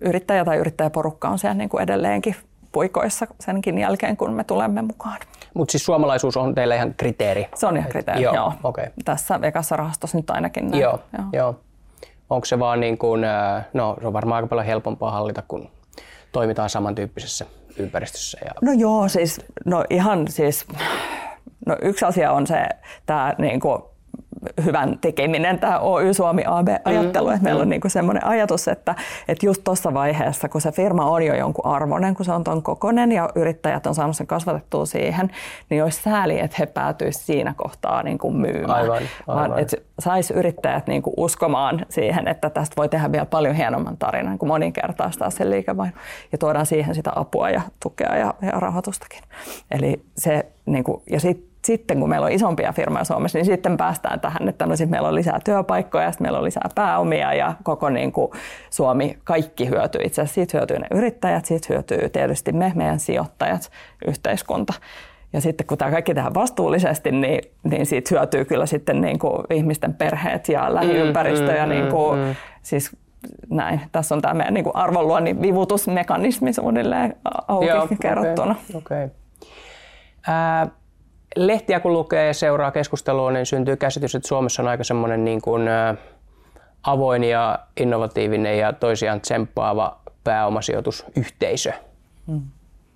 yrittäjä tai yrittäjäporukka on siellä niin kuin edelleenkin puikoissa senkin jälkeen, kun me tulemme mukaan. Mutta siis suomalaisuus on teille ihan kriteeri? Se on ihan kriteeri, joo. joo. Okay. Tässä ekassa rahastossa nyt ainakin näin. Joo, joo. joo. Onko se vaan niin kuin, no se on varmaan aika paljon helpompaa hallita, kun toimitaan samantyyppisessä ympäristössä? Ja... No joo, siis no ihan siis, no yksi asia on se, tämä niin kuin hyvän tekeminen, tämä Oy Suomi AB-ajattelu, mm, että meillä on niinku semmoinen ajatus, että, että just tuossa vaiheessa, kun se firma on jo jonkun arvoinen, kun se on tuon kokonen ja yrittäjät on saanut sen kasvatettua siihen, niin olisi sääli, että he päätyisivät siinä kohtaa niin kuin myymään. Aivan, aivan. Vaan, että saisi yrittäjät niin kuin uskomaan siihen, että tästä voi tehdä vielä paljon hienomman tarinan kuin moninkertaistaa sen liikevaihdon ja tuodaan siihen sitä apua ja tukea ja, ja rahoitustakin. Eli se, niin kuin, ja sitten sitten kun meillä on isompia firmoja Suomessa, niin sitten päästään tähän, että no sit meillä on lisää työpaikkoja, sitten meillä on lisää pääomia ja koko niin kuin Suomi, kaikki hyötyy. Itse asiassa siitä hyötyy ne yrittäjät, siitä hyötyy tietysti me, meidän sijoittajat, yhteiskunta. Ja sitten kun tämä kaikki tehdään vastuullisesti, niin, niin siitä hyötyy kyllä sitten niin kuin ihmisten perheet ja lähiympäristö mm, ja mm, niin kuin, mm, siis näin. Tässä on tämä meidän niin kuin arvonluonnin vivutusmekanismi suunnilleen auki Joo, kerrottuna. Okay, okay. Äh, lehtiä kun lukee ja seuraa keskustelua, niin syntyy käsitys, että Suomessa on aika semmoinen niin kuin, avoin ja innovatiivinen ja toisiaan tsemppaava pääomasijoitusyhteisö. Hmm.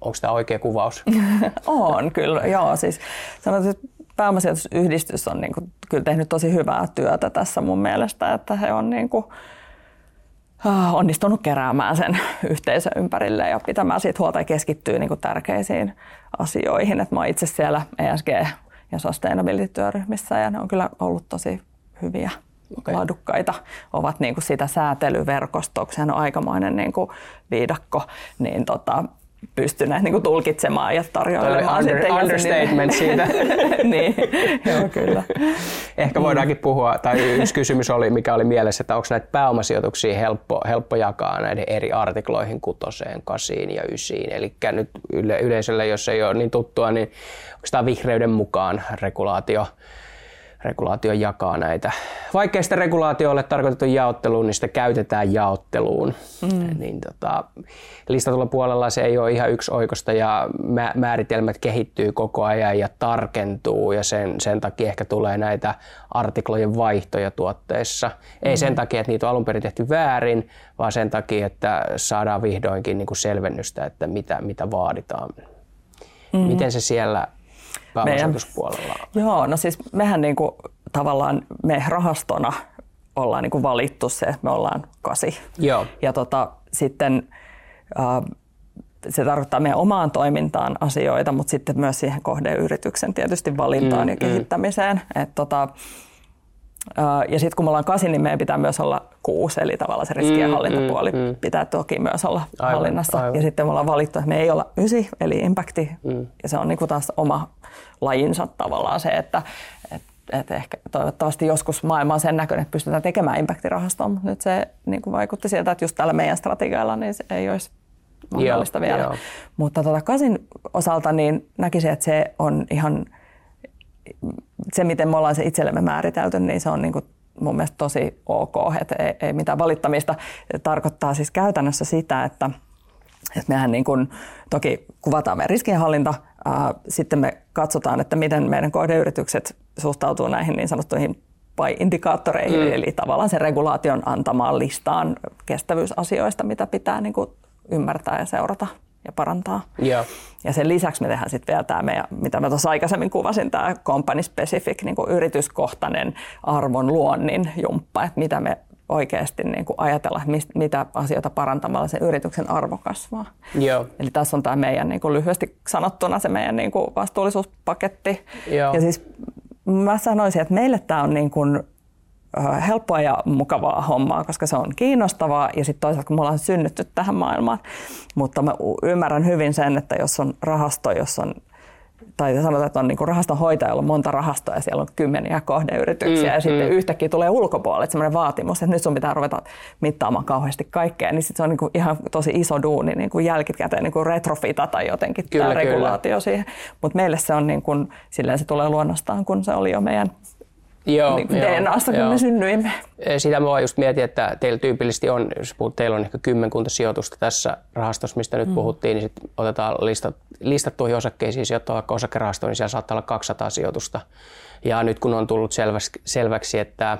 Onko tämä oikea kuvaus? on kyllä, joo. Siis sanotaan, että pääomasijoitusyhdistys on niin kuin, kyllä tehnyt tosi hyvää työtä tässä mun mielestä, että he on niin kuin, onnistunut keräämään sen yhteisön ympärille ja pitämään siitä huolta ja keskittyy niin kuin tärkeisiin asioihin. Et mä oon itse siellä ESG- ja sustainability-työryhmissä ja ne on kyllä ollut tosi hyviä okay. laadukkaita, ovat niin kuin sitä säätelyverkostoa, sehän on aikamoinen niin kuin viidakko, niin tota, pystyneet niin kuin tulkitsemaan ja tarjoilemaan under, sitten understatement siitä. niin, joo kyllä. Ehkä voidaankin puhua, tai yksi kysymys oli, mikä oli mielessä, että onko näitä pääomasijoituksia helppo, helppo jakaa näiden eri artikloihin, kutoseen, kasiin ja ysiin. Eli nyt yle, yleisölle, jos ei ole niin tuttua, niin onko tämä vihreyden mukaan regulaatio regulaatio jakaa näitä. Vaikkei sitä regulaatioille tarkoitettu jaotteluun, niin sitä käytetään jaotteluun. Mm. Niin tota, listatulla puolella se ei ole ihan yksi oikosta ja määritelmät kehittyy koko ajan ja tarkentuu ja sen, sen takia ehkä tulee näitä artiklojen vaihtoja tuotteissa. Mm. Ei sen takia, että niitä on alun perin tehty väärin, vaan sen takia, että saadaan vihdoinkin niin kuin selvennystä, että mitä, mitä vaaditaan. Mm. Miten se siellä pääomasijoituspuolella? Joo, no siis mehän niin kuin, tavallaan me rahastona ollaan niin kuin valittu se, että me ollaan kasi. Joo. Ja tota, sitten äh, se tarkoittaa meidän omaan toimintaan asioita, mutta sitten myös siihen kohdeyrityksen tietysti valintaan mm, ja mm. kehittämiseen. Mm. Et tota, ja sitten kun me ollaan kasi, niin meidän pitää myös olla kuusi, eli tavallaan se riskien hallintapuoli mm, mm, pitää toki myös olla aivan, hallinnassa. Aivan. Ja sitten me ollaan valittu, että me ei olla ysi, eli impacti, mm. ja se on niinku taas oma lajinsa tavallaan se, että et, et ehkä toivottavasti joskus maailma on sen näköinen, että pystytään tekemään impactirahastoa, mutta nyt se niinku vaikutti sieltä, että just tällä meidän strategialla niin se ei olisi mahdollista joo, vielä. Joo. Mutta tota kasin osalta niin näkisin, että se on ihan se, miten me ollaan se itsellemme määritelty, niin se on niin kuin mun mielestä tosi ok, että ei, ei mitään valittamista. Tarkoittaa siis käytännössä sitä, että, että mehän niin kuin, toki kuvataan meidän riskienhallinta, ää, sitten me katsotaan, että miten meidän kohdeyritykset suhtautuu näihin niin sanottuihin indikaattoreihin, mm. eli tavallaan sen regulaation antamaan listaan kestävyysasioista, mitä pitää niin kuin ymmärtää ja seurata ja parantaa. Yeah. Ja sen lisäksi me tehdään sitten vielä tämä meidän, mitä mä tuossa aikaisemmin kuvasin, tämä company specific, niin kuin yrityskohtainen arvon luonnin jumppa, että mitä me oikeasti niin kuin ajatella, että mistä, mitä asioita parantamalla sen yrityksen arvo kasvaa. Joo. Eli tässä on tämä meidän niin kuin lyhyesti sanottuna se meidän niin kuin vastuullisuuspaketti. Joo. Ja siis mä sanoisin, että meille tämä on niin kuin helppoa ja mukavaa hommaa, koska se on kiinnostavaa ja sitten toisaalta kun me ollaan synnytty tähän maailmaan. Mutta mä ymmärrän hyvin sen, että jos on rahasto, jos on tai sanotaan, että on niin rahaston hoitajalla monta rahastoa ja siellä on kymmeniä kohdeyrityksiä mm, ja sitten mm. yhtäkkiä tulee ulkopuolelle sellainen vaatimus, että nyt sun pitää ruveta mittaamaan kauheasti kaikkea, niin sitten se on niin kuin ihan tosi iso duuni niin kuin jälkikäteen niin kuin retrofitata jotenkin kyllä, tämä regulaatio kyllä. siihen. Mutta meille se on niin kuin, silleen se tulee luonnostaan, kun se oli jo meidän Joo, niin DNAsta, kun joo. me synnyimme. Sitä mä just mietin, että teillä tyypillisesti on, jos puhut, teillä on ehkä kymmenkunta sijoitusta tässä rahastossa, mistä nyt mm. puhuttiin, niin sitten otetaan listat, listattuihin osakkeisiin sijoittaa vaikka osakerahastoon, niin siellä saattaa olla 200 sijoitusta. Ja nyt kun on tullut selväksi, selväksi että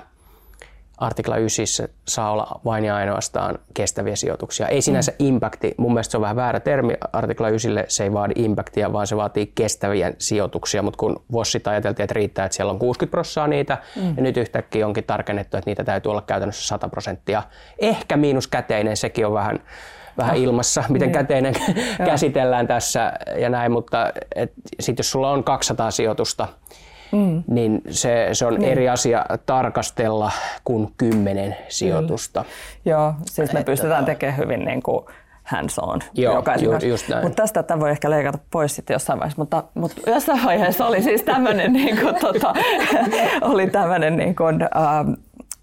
artikla 9 saa olla vain ja ainoastaan kestäviä sijoituksia. Ei sinänsä mm. impacti, mun mielestä se on vähän väärä termi artikla 9, se ei vaadi impactia, vaan se vaatii kestäviä sijoituksia, mutta kun vuosi sitten ajateltiin, että riittää, että siellä on 60 prosenttia niitä, mm. ja nyt yhtäkkiä onkin tarkennettu, että niitä täytyy olla käytännössä 100 prosenttia. Ehkä miinus käteinen, sekin on vähän, vähän oh. ilmassa, miten niin. käteinen käsitellään tässä ja näin, mutta sitten jos sulla on 200 sijoitusta, mm. niin se, se on niin. eri asia tarkastella kuin kymmenen sijoitusta. Mm. Joo, siis me Että pystytään tekemään hyvin niin kuin hands on Joo, ju, just näin. Mutta tästä tämä voi ehkä leikata pois sitten jossain vaiheessa, mutta, mutta jossain vaiheessa oli siis tämmöinen, niin kuin, tota, oli tämmöinen niin kuin, äh,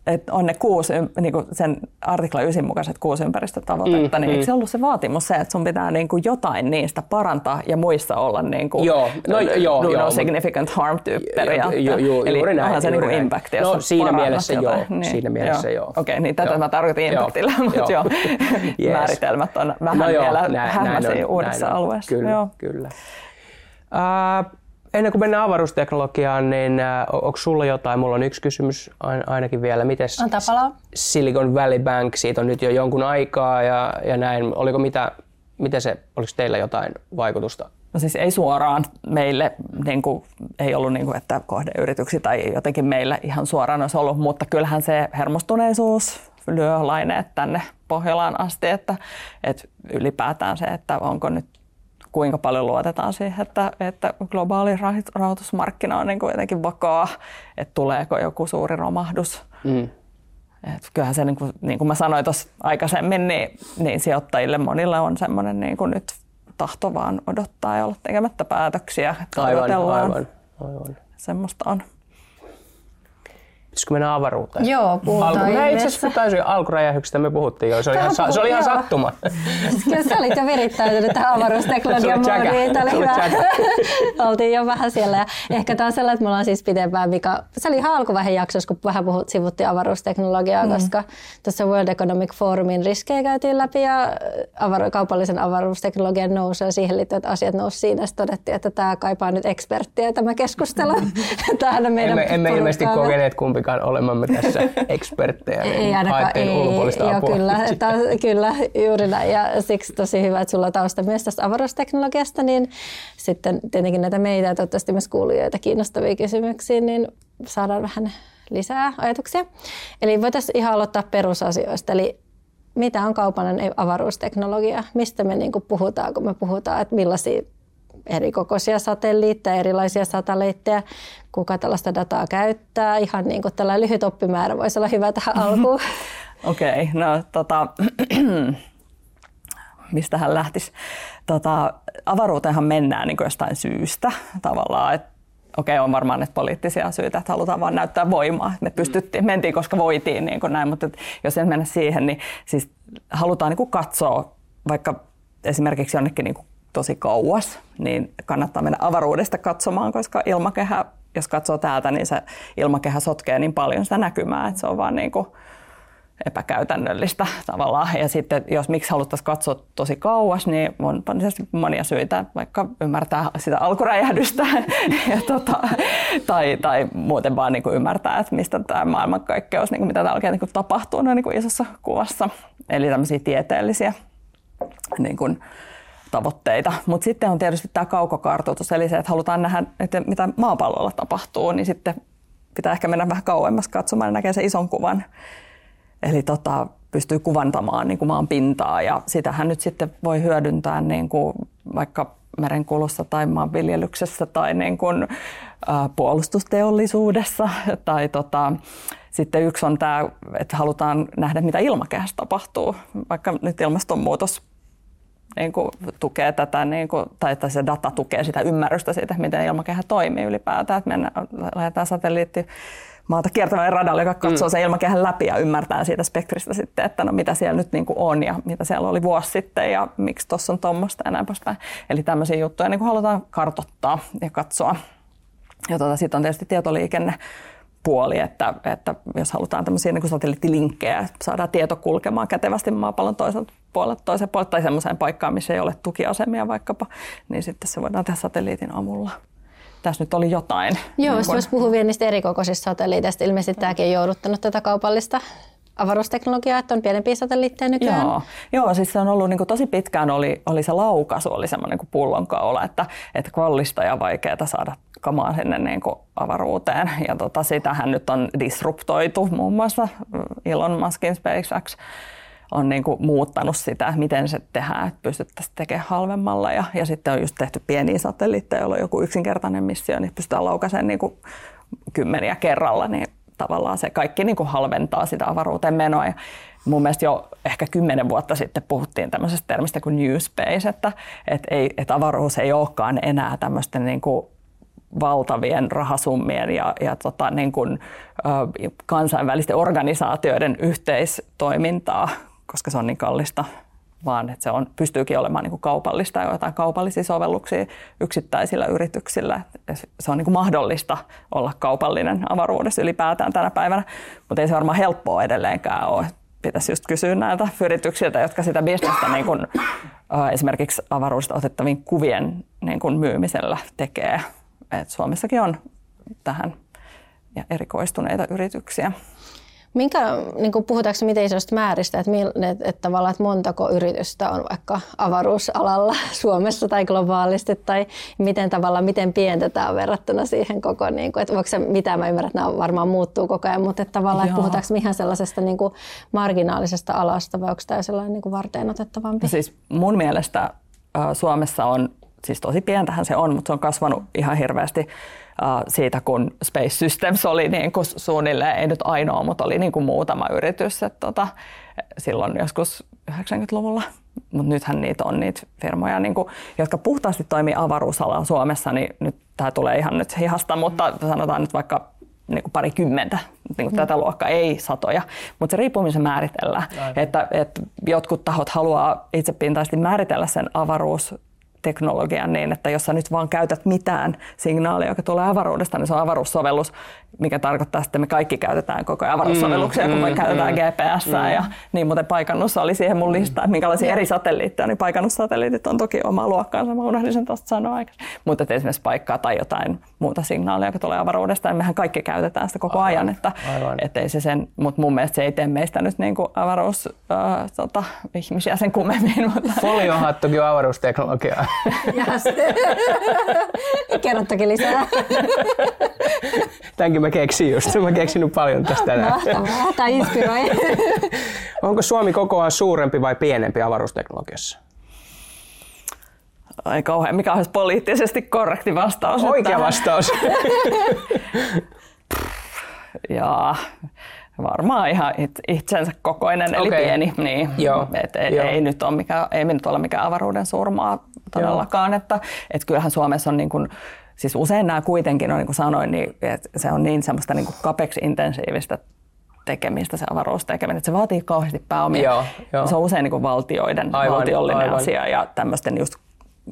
että on ne kuusi, niin kuin sen artikla 9 mukaiset kuusi ympäristötavoitetta, mm, niin mm. eikö se ollut se vaatimus se, että sun pitää niin kuin jotain niistä parantaa ja muissa olla niin kuin, joo, no, joo, no, joo, significant harm tyyppi periaate. Eli juuri näin, onhan se niin kuin impact, jos no, siinä mielessä jotain. joo, niin, siinä mielessä joo. Okei, okay, niin tätä joo. mä tarkoitin impactilla, joo. mutta joo, yes. määritelmät on vähän no joo, vielä hämmäisiä uudessa näin alueessa. Kyllä, joo. kyllä. Uh, Ennen kuin mennään avaruusteknologiaan, niin äh, onko sulla jotain? Mulla on yksi kysymys ainakin vielä. Miten Silicon Valley Bank, siitä on nyt jo jonkun aikaa ja, ja näin. Oliko mitä, miten se, oliko teillä jotain vaikutusta? No siis ei suoraan meille, niin kuin, ei ollut niin kuin, että kohdeyrityksiä tai jotenkin meille ihan suoraan olisi ollut, mutta kyllähän se hermostuneisuus lyö laineet tänne Pohjolaan asti, että, että ylipäätään se, että onko nyt kuinka paljon luotetaan siihen, että, että globaali rahoitusmarkkina on niin kuin jotenkin vakaa, että tuleeko joku suuri romahdus. Mm. Et kyllähän se, niin kuin, niin kuin mä sanoin tuossa aikaisemmin, niin, niin sijoittajille monille on semmoinen niin kuin nyt tahto vaan odottaa ja olla tekemättä päätöksiä. Aivan, aivan, aivan. Semmoista on. Pitäisikö mennä avaruuteen? Joo, puhutaan Alku, itse asiassa alkuräjähyksestä me puhuttiin jo. Se oli, ihan, sa- se oli ihan sattuma. Kyllä sä olit jo virittäytynyt tähän avaruusteknologian moodiin. Tämä oli hyvä. Oltiin jo vähän siellä. Ja ehkä taas sellainen, että me ollaan siis pitempään vika. Se oli ihan alkuvaiheen jaksossa, kun vähän puhut, sivuttiin avaruusteknologiaa, mm. koska tuossa World Economic Forumin riskejä käytiin läpi ja avaru- kaupallisen avaruusteknologian nousu ja siihen liittyvät asiat nousi siinä. Sitten todettiin, että tämä kaipaa nyt eksperttiä tämä keskustelu. Tähän meidän emme, emme ilmeisesti kokeneet kumpikaan ainakaan olemamme tässä eksperttejä, niin ei ainakaan, ei, ulkopuolista joo, apua. Kyllä, ta, kyllä, juuri näin. Ja siksi tosi hyvä, että sulla on tausta myös tästä avaruusteknologiasta, niin sitten tietenkin näitä meitä ja toivottavasti myös kuulijoita kiinnostavia kysymyksiä, niin saadaan vähän lisää ajatuksia. Eli voitaisiin ihan aloittaa perusasioista, eli mitä on kaupallinen avaruusteknologia, mistä me niin puhutaan, kun me puhutaan, että millaisia eri kokoisia satelliitteja, erilaisia satelliitteja, kuka tällaista dataa käyttää. Ihan niin kuin tällainen lyhyt oppimäärä voisi olla hyvä tähän alkuun. Okei, okay, no tota, mistä hän lähtisi? Tota, avaruuteenhan mennään niin jostain syystä tavallaan, että okei, on varmaan että poliittisia syitä, että halutaan vaan näyttää voimaa. Me pystyttiin, mentiin, koska voitiin, niin kuin näin, mutta jos en mennä siihen, niin siis halutaan niin kuin katsoa vaikka esimerkiksi jonnekin niin kuin tosi kauas, niin kannattaa mennä avaruudesta katsomaan, koska ilmakehä, jos katsoo täältä, niin se ilmakehä sotkee niin paljon sitä näkymää, että se on vaan niin kuin epäkäytännöllistä tavallaan. Ja sitten jos miksi haluttaisiin katsoa tosi kauas, niin on monia syitä, vaikka ymmärtää sitä alkuräjähdystä ja tota, tai, tai muuten vaan niin kuin ymmärtää, että mistä tämä maailmankaikkeus, niin kuin mitä täällä niin tapahtuu niin kuin isossa kuvassa. Eli tämmöisiä tieteellisiä niin kuin, tavoitteita. Mutta sitten on tietysti tämä kaukokartoitus, eli se, että halutaan nähdä, että mitä maapallolla tapahtuu, niin sitten pitää ehkä mennä vähän kauemmas katsomaan ja näkee sen ison kuvan. Eli tota, pystyy kuvantamaan niin kuin maan pintaa ja sitähän nyt sitten voi hyödyntää niin kuin vaikka merenkulussa tai maanviljelyksessä tai niin kuin, ä, puolustusteollisuudessa. Tai tota, sitten yksi on tämä, että halutaan nähdä, mitä ilmakehässä tapahtuu. Vaikka nyt ilmastonmuutos niin kuin, tukee tätä, niin kuin, tai että se data tukee sitä ymmärrystä siitä, miten ilmakehä toimii ylipäätään. Että mennään, lähdetään satelliitti maata kiertävälle radalle, joka katsoo mm. sen ilmakehän läpi ja ymmärtää siitä spektristä sitten, että no mitä siellä nyt niin kuin on ja mitä siellä oli vuosi sitten ja miksi tuossa on tuommoista ja näin poispäin. Eli tämmöisiä juttuja niin kuin halutaan kartottaa ja katsoa. Ja tuota, sitten on tietysti tietoliikenne puoli, että, että jos halutaan tämmöisiä niin satelliittilinkkejä, saadaan tieto kulkemaan kätevästi maapallon toiselta puolelta toiseen puolelle tai semmoiseen paikkaan, missä ei ole tukiasemia vaikkapa, niin sitten se voidaan tehdä satelliitin avulla tässä nyt oli jotain. Joo, niin kun... jos puhuu vielä niistä erikokoisista satelliiteista, ilmeisesti tämäkin on jouduttanut tätä kaupallista avaruusteknologiaa, että on pienempiä satelliitteja nykyään? Joo, Joo siis se on ollut niin kuin tosi pitkään oli, oli se laukaisu, oli semmoinen kuin pullonkaula, että, että kallista ja vaikeaa saada kamaa sinne niin kuin avaruuteen. Ja tota, sitähän nyt on disruptoitu muun muassa Elon Muskin SpaceX on niin kuin muuttanut sitä, miten se tehdään, että pystyttäisiin tekemään halvemmalla. Ja, ja sitten on just tehty pieniä satelliitteja, joilla on joku yksinkertainen missio, niin pystytään laukaisemaan niin kuin kymmeniä kerralla, niin tavallaan se kaikki niin kuin halventaa sitä avaruuteen menoa. Ja mun mielestä jo ehkä kymmenen vuotta sitten puhuttiin tämmöisestä termistä kuin New Space, että, että, ei, että avaruus ei olekaan enää tämmöisten niin kuin valtavien rahasummien ja, ja tota, niin kuin, ö, kansainvälisten organisaatioiden yhteistoimintaa, koska se on niin kallista, vaan että se on, pystyykin olemaan niin kuin kaupallista ja jotain kaupallisia sovelluksia yksittäisillä yrityksillä. Se on niin kuin mahdollista olla kaupallinen avaruudessa ylipäätään tänä päivänä, mutta ei se varmaan helppoa edelleenkään ole. Pitäisi just kysyä näiltä yrityksiltä, jotka sitä bisnestä niin kuin, esimerkiksi avaruudesta otettavien kuvien niin kuin myymisellä tekee. Et Suomessakin on tähän ja erikoistuneita yrityksiä. Minkä, niin kuin puhutaanko miten isoista määristä, että, että, että, tavallaan, että montako yritystä on vaikka avaruusalalla Suomessa tai globaalisti, tai miten tavallaan, miten pientä tämä on verrattuna siihen koko, niin kuin, että voiko se, mitä mä ymmärrän, että nämä varmaan muuttuu koko ajan, mutta että tavallaan, että puhutaanko ihan sellaisesta niin kuin marginaalisesta alasta, vai onko tämä sellainen niin kuin varteen otettavampi? No siis mun mielestä Suomessa on, siis tosi pientähän se on, mutta se on kasvanut ihan hirveästi siitä, kun Space Systems oli niin kuin suunnilleen, ei nyt ainoa, mutta oli niin kuin muutama yritys että tota, silloin joskus 90-luvulla. Mutta nythän niitä on niitä firmoja, niin kuin, jotka puhtaasti toimii avaruusalalla Suomessa, niin nyt tämä tulee ihan nyt hihasta, mutta sanotaan nyt vaikka niin kuin parikymmentä niin kuin tätä luokkaa, ei satoja. Mutta se riippuu, missä määritellään. Että, että jotkut tahot haluaa itsepintaisesti määritellä sen avaruus teknologian niin, että jos sä nyt vaan käytät mitään signaalia, joka tulee avaruudesta, niin se on avaruussovellus, mikä tarkoittaa, että me kaikki käytetään koko ajan avaruussovelluksia, mm, kun me mm, käytetään mm, GPS mm. ja niin muuten paikannus oli siihen mun listaan, että minkälaisia eri satelliitteja, niin paikannussatelliitit on toki oma luokkaansa, mä unohdin sen tuosta sanoa aikaisemmin. Mutta että esimerkiksi paikkaa tai jotain muuta signaalia, joka tulee avaruudesta, niin mehän kaikki käytetään sitä koko ajan, että, että ei se sen, mutta mun mielestä se ei tee meistä nyt niin kuin avaruus, äh, tota, ihmisiä sen kummemmin. Mutta... Foliohattukin on avaruusteknologiaa. Kerro toki lisää. Tämänkin mä keksin just. Mä keksin paljon tästä tänään. Mahtavaa, tämä inspiroi. Onko Suomi kokoaan suurempi vai pienempi avaruusteknologiassa? Ai kauhean, mikä olisi poliittisesti korrekti vastaus? Oikea vastaus. Jaa, varmaan ihan itsensä kokoinen, eli okay. pieni. Niin. Joo. Et ei, Joo. Ei, nyt ole mikään, ei nyt ole mikään avaruuden surmaa todellakaan. Että, et kyllähän Suomessa on niin kuin, siis usein nämä kuitenkin, on, niin kuin sanoin, niin, että se on niin semmoista niin kapeksi intensiivistä tekemistä, se avaruustekeminen, että se vaatii kauheasti pääomia. Joo, jo. Se on usein niin kuin valtioiden, aivan, valtiollinen aivan. asia ja tämmöisten just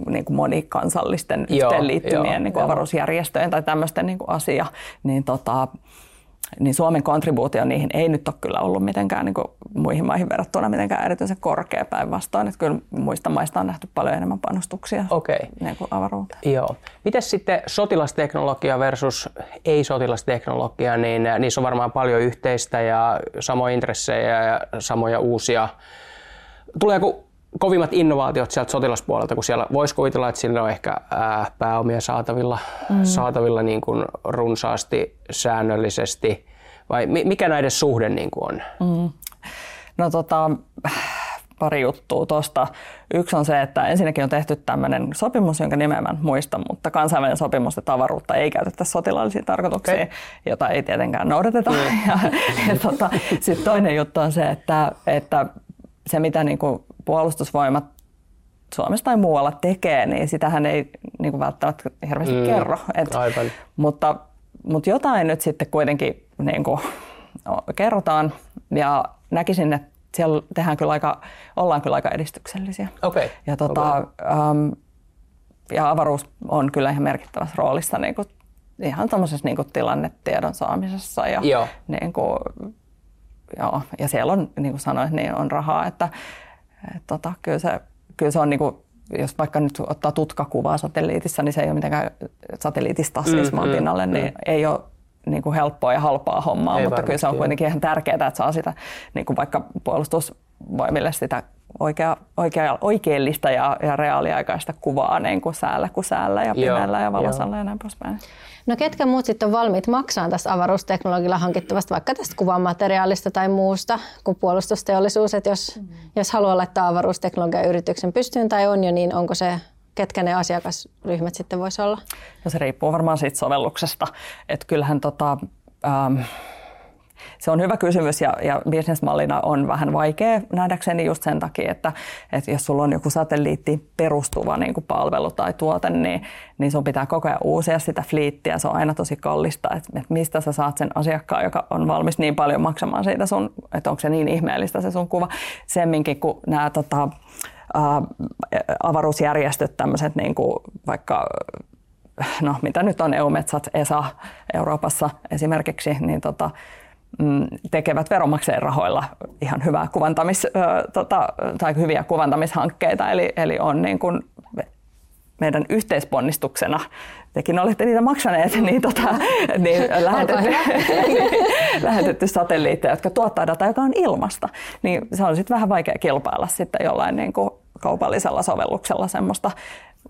niin kuin monikansallisten joo, yhteenliittymien joo, niin kuin avaruusjärjestöjen tai tämmöisten niin kuin asia, niin tota, niin Suomen kontribuutio niihin ei nyt ole kyllä ollut mitenkään niin kuin muihin maihin verrattuna mitenkään erityisen korkea päinvastoin. Että kyllä muista maista on nähty paljon enemmän panostuksia okay. niin kuin avaruuteen. Joo. Miten sitten sotilasteknologia versus ei-sotilasteknologia, niin äh, niissä on varmaan paljon yhteistä ja samoja intressejä ja samoja uusia. Tuleeko kovimmat innovaatiot sieltä sotilaspuolelta, kun siellä voisi kuvitella, että sillä on ehkä ää, pääomia saatavilla, mm. saatavilla niin kuin runsaasti, säännöllisesti, vai mikä näiden suhde niin kuin on? Mm. No tota, pari juttua tuosta. Yksi on se, että ensinnäkin on tehty tämmöinen sopimus, jonka nimeä mä muista, mutta kansainvälinen sopimus, että avaruutta ei käytetä sotilaallisiin tarkoituksiin, okay. jota ei tietenkään noudateta. Mm. Ja, ja tota, Sitten toinen juttu on se, että, että se mitä niin kuin puolustusvoimat Suomessa tai muualla tekee, niin sitähän ei niin kuin välttämättä hirveästi mm, kerro. Et, aivan. Mutta, mutta jotain nyt sitten kuitenkin niin kuin, no, kerrotaan ja näkisin, että siellä tehdään kyllä aika, ollaan kyllä aika edistyksellisiä. Okay. Ja, tota, okay. um, ja avaruus on kyllä ihan merkittävässä roolissa niin kuin, ihan tämmöisessä niin kuin tilannetiedon saamisessa. Ja, joo. Niin kuin, joo, ja siellä on, niin kuin sanoin, niin on rahaa, että et, tota, kyllä, se, kyllä se on niin kuin, jos vaikka nyt ottaa tutkakuvaa satelliitissa, niin se ei ole mitenkään satelliitista siis mm, maan pinnalle, mm, niin mm. ei ole niin kuin helppoa ja halpaa hommaa, ei mutta kyllä se on kuitenkin ihan tärkeää, että saa sitä niin kuin vaikka puolustusvoimille sitä oikea, oikea, oikeellista ja, ja reaaliaikaista kuvaa niin kuin säällä kuin säällä ja pimeällä ja valosalla ja näin poispäin. No ketkä muut sitten on valmiit maksaa tästä avaruusteknologialla hankittavasta, vaikka tästä kuvamateriaalista tai muusta kuin puolustusteollisuus, että jos, mm. jos haluaa laittaa avaruusteknologian yrityksen pystyyn tai on jo, niin onko se ketkä ne asiakasryhmät sitten voisi olla? Ja se riippuu varmaan siitä sovelluksesta. Että kyllähän tota, ähm, se on hyvä kysymys ja, ja bisnesmallina on vähän vaikea nähdäkseni just sen takia, että, että jos sulla on joku satelliitti perustuva niin kuin palvelu tai tuote, niin, niin sun pitää koko ajan uusia sitä fliittiä. Se on aina tosi kallista, että, että mistä sä saat sen asiakkaan, joka on valmis niin paljon maksamaan siitä sun, että onko se niin ihmeellistä se sun kuva. Semminkin kun nämä tota, avaruusjärjestöt, tämmöiset niin kuin vaikka no mitä nyt on EU-metsät, ESA Euroopassa esimerkiksi, niin tota, tekevät veronmaksajien rahoilla ihan hyvää kuvantamis, tota, tai hyviä kuvantamishankkeita, eli, eli on niin kuin meidän yhteisponnistuksena, tekin olette niitä maksaneet, niin, tota, niin lähetetty, lähetetty satelliitteja, jotka tuottaa dataa, joka on ilmasta. Niin se on sitten vähän vaikea kilpailla sitten jollain niin kuin kaupallisella sovelluksella semmoista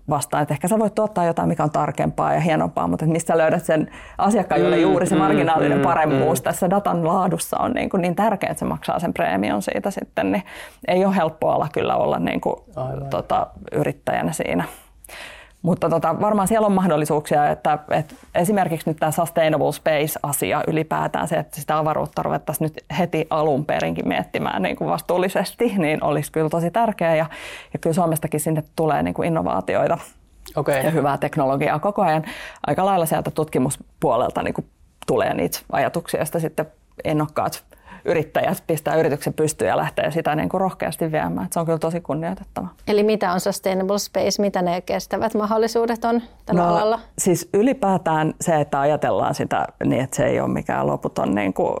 vastaan, että ehkä sä voit tuottaa jotain, mikä on tarkempaa ja hienompaa, mutta mistä löydät sen asiakkaan, jolle mm, juuri se mm, marginaalinen mm, paremmuus tässä datan laadussa on niin, kuin niin tärkeä, että se maksaa sen preemion siitä sitten, niin ei ole helppoa olla kyllä olla niin kuin, tota, yrittäjänä siinä. Mutta tota, varmaan siellä on mahdollisuuksia, että, että esimerkiksi nyt tämä sustainable space-asia ylipäätään, se, että sitä avaruutta ruvettaisiin nyt heti alun perinkin miettimään niin kuin vastuullisesti, niin olisi kyllä tosi tärkeää. Ja, ja kyllä Suomestakin sinne tulee niin kuin innovaatioita okay. ja hyvää teknologiaa koko ajan. Aika lailla sieltä tutkimuspuolelta niin kuin tulee niitä ajatuksia, joista sitten innokkaat yrittäjät pistää yrityksen pystyyn ja lähtee sitä niin kuin rohkeasti viemään. Että se on kyllä tosi kunnioitettava. Eli mitä on sustainable space, mitä ne kestävät mahdollisuudet on tällä no, alalla? Siis ylipäätään se, että ajatellaan sitä niin, että se ei ole mikään loputon, niin kuin,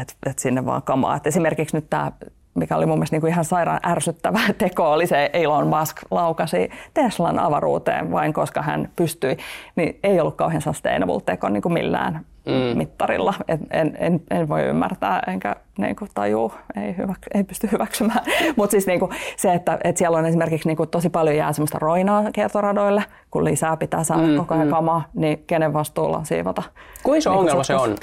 että, että sinne vaan kamaa. Että esimerkiksi nyt tämä mikä oli mun mielestä niin kuin ihan sairaan ärsyttävä teko, oli se Elon Musk laukasi Teslan avaruuteen vain koska hän pystyi, niin ei ollut kauhean sustainable teko niin kuin millään mm. mittarilla. Et en, en, en voi ymmärtää enkä niin kuin, tajuu, ei, hyvä, ei pysty hyväksymään. Mutta siis niin kuin, se, että, että siellä on esimerkiksi niin kuin, tosi paljon jää semmoista roinaa kiertoradoille, kun lisää pitää saada mm, koko ajan mm. kamaa, niin kenen vastuulla on siivota? Kuinka iso niin ongelma se on?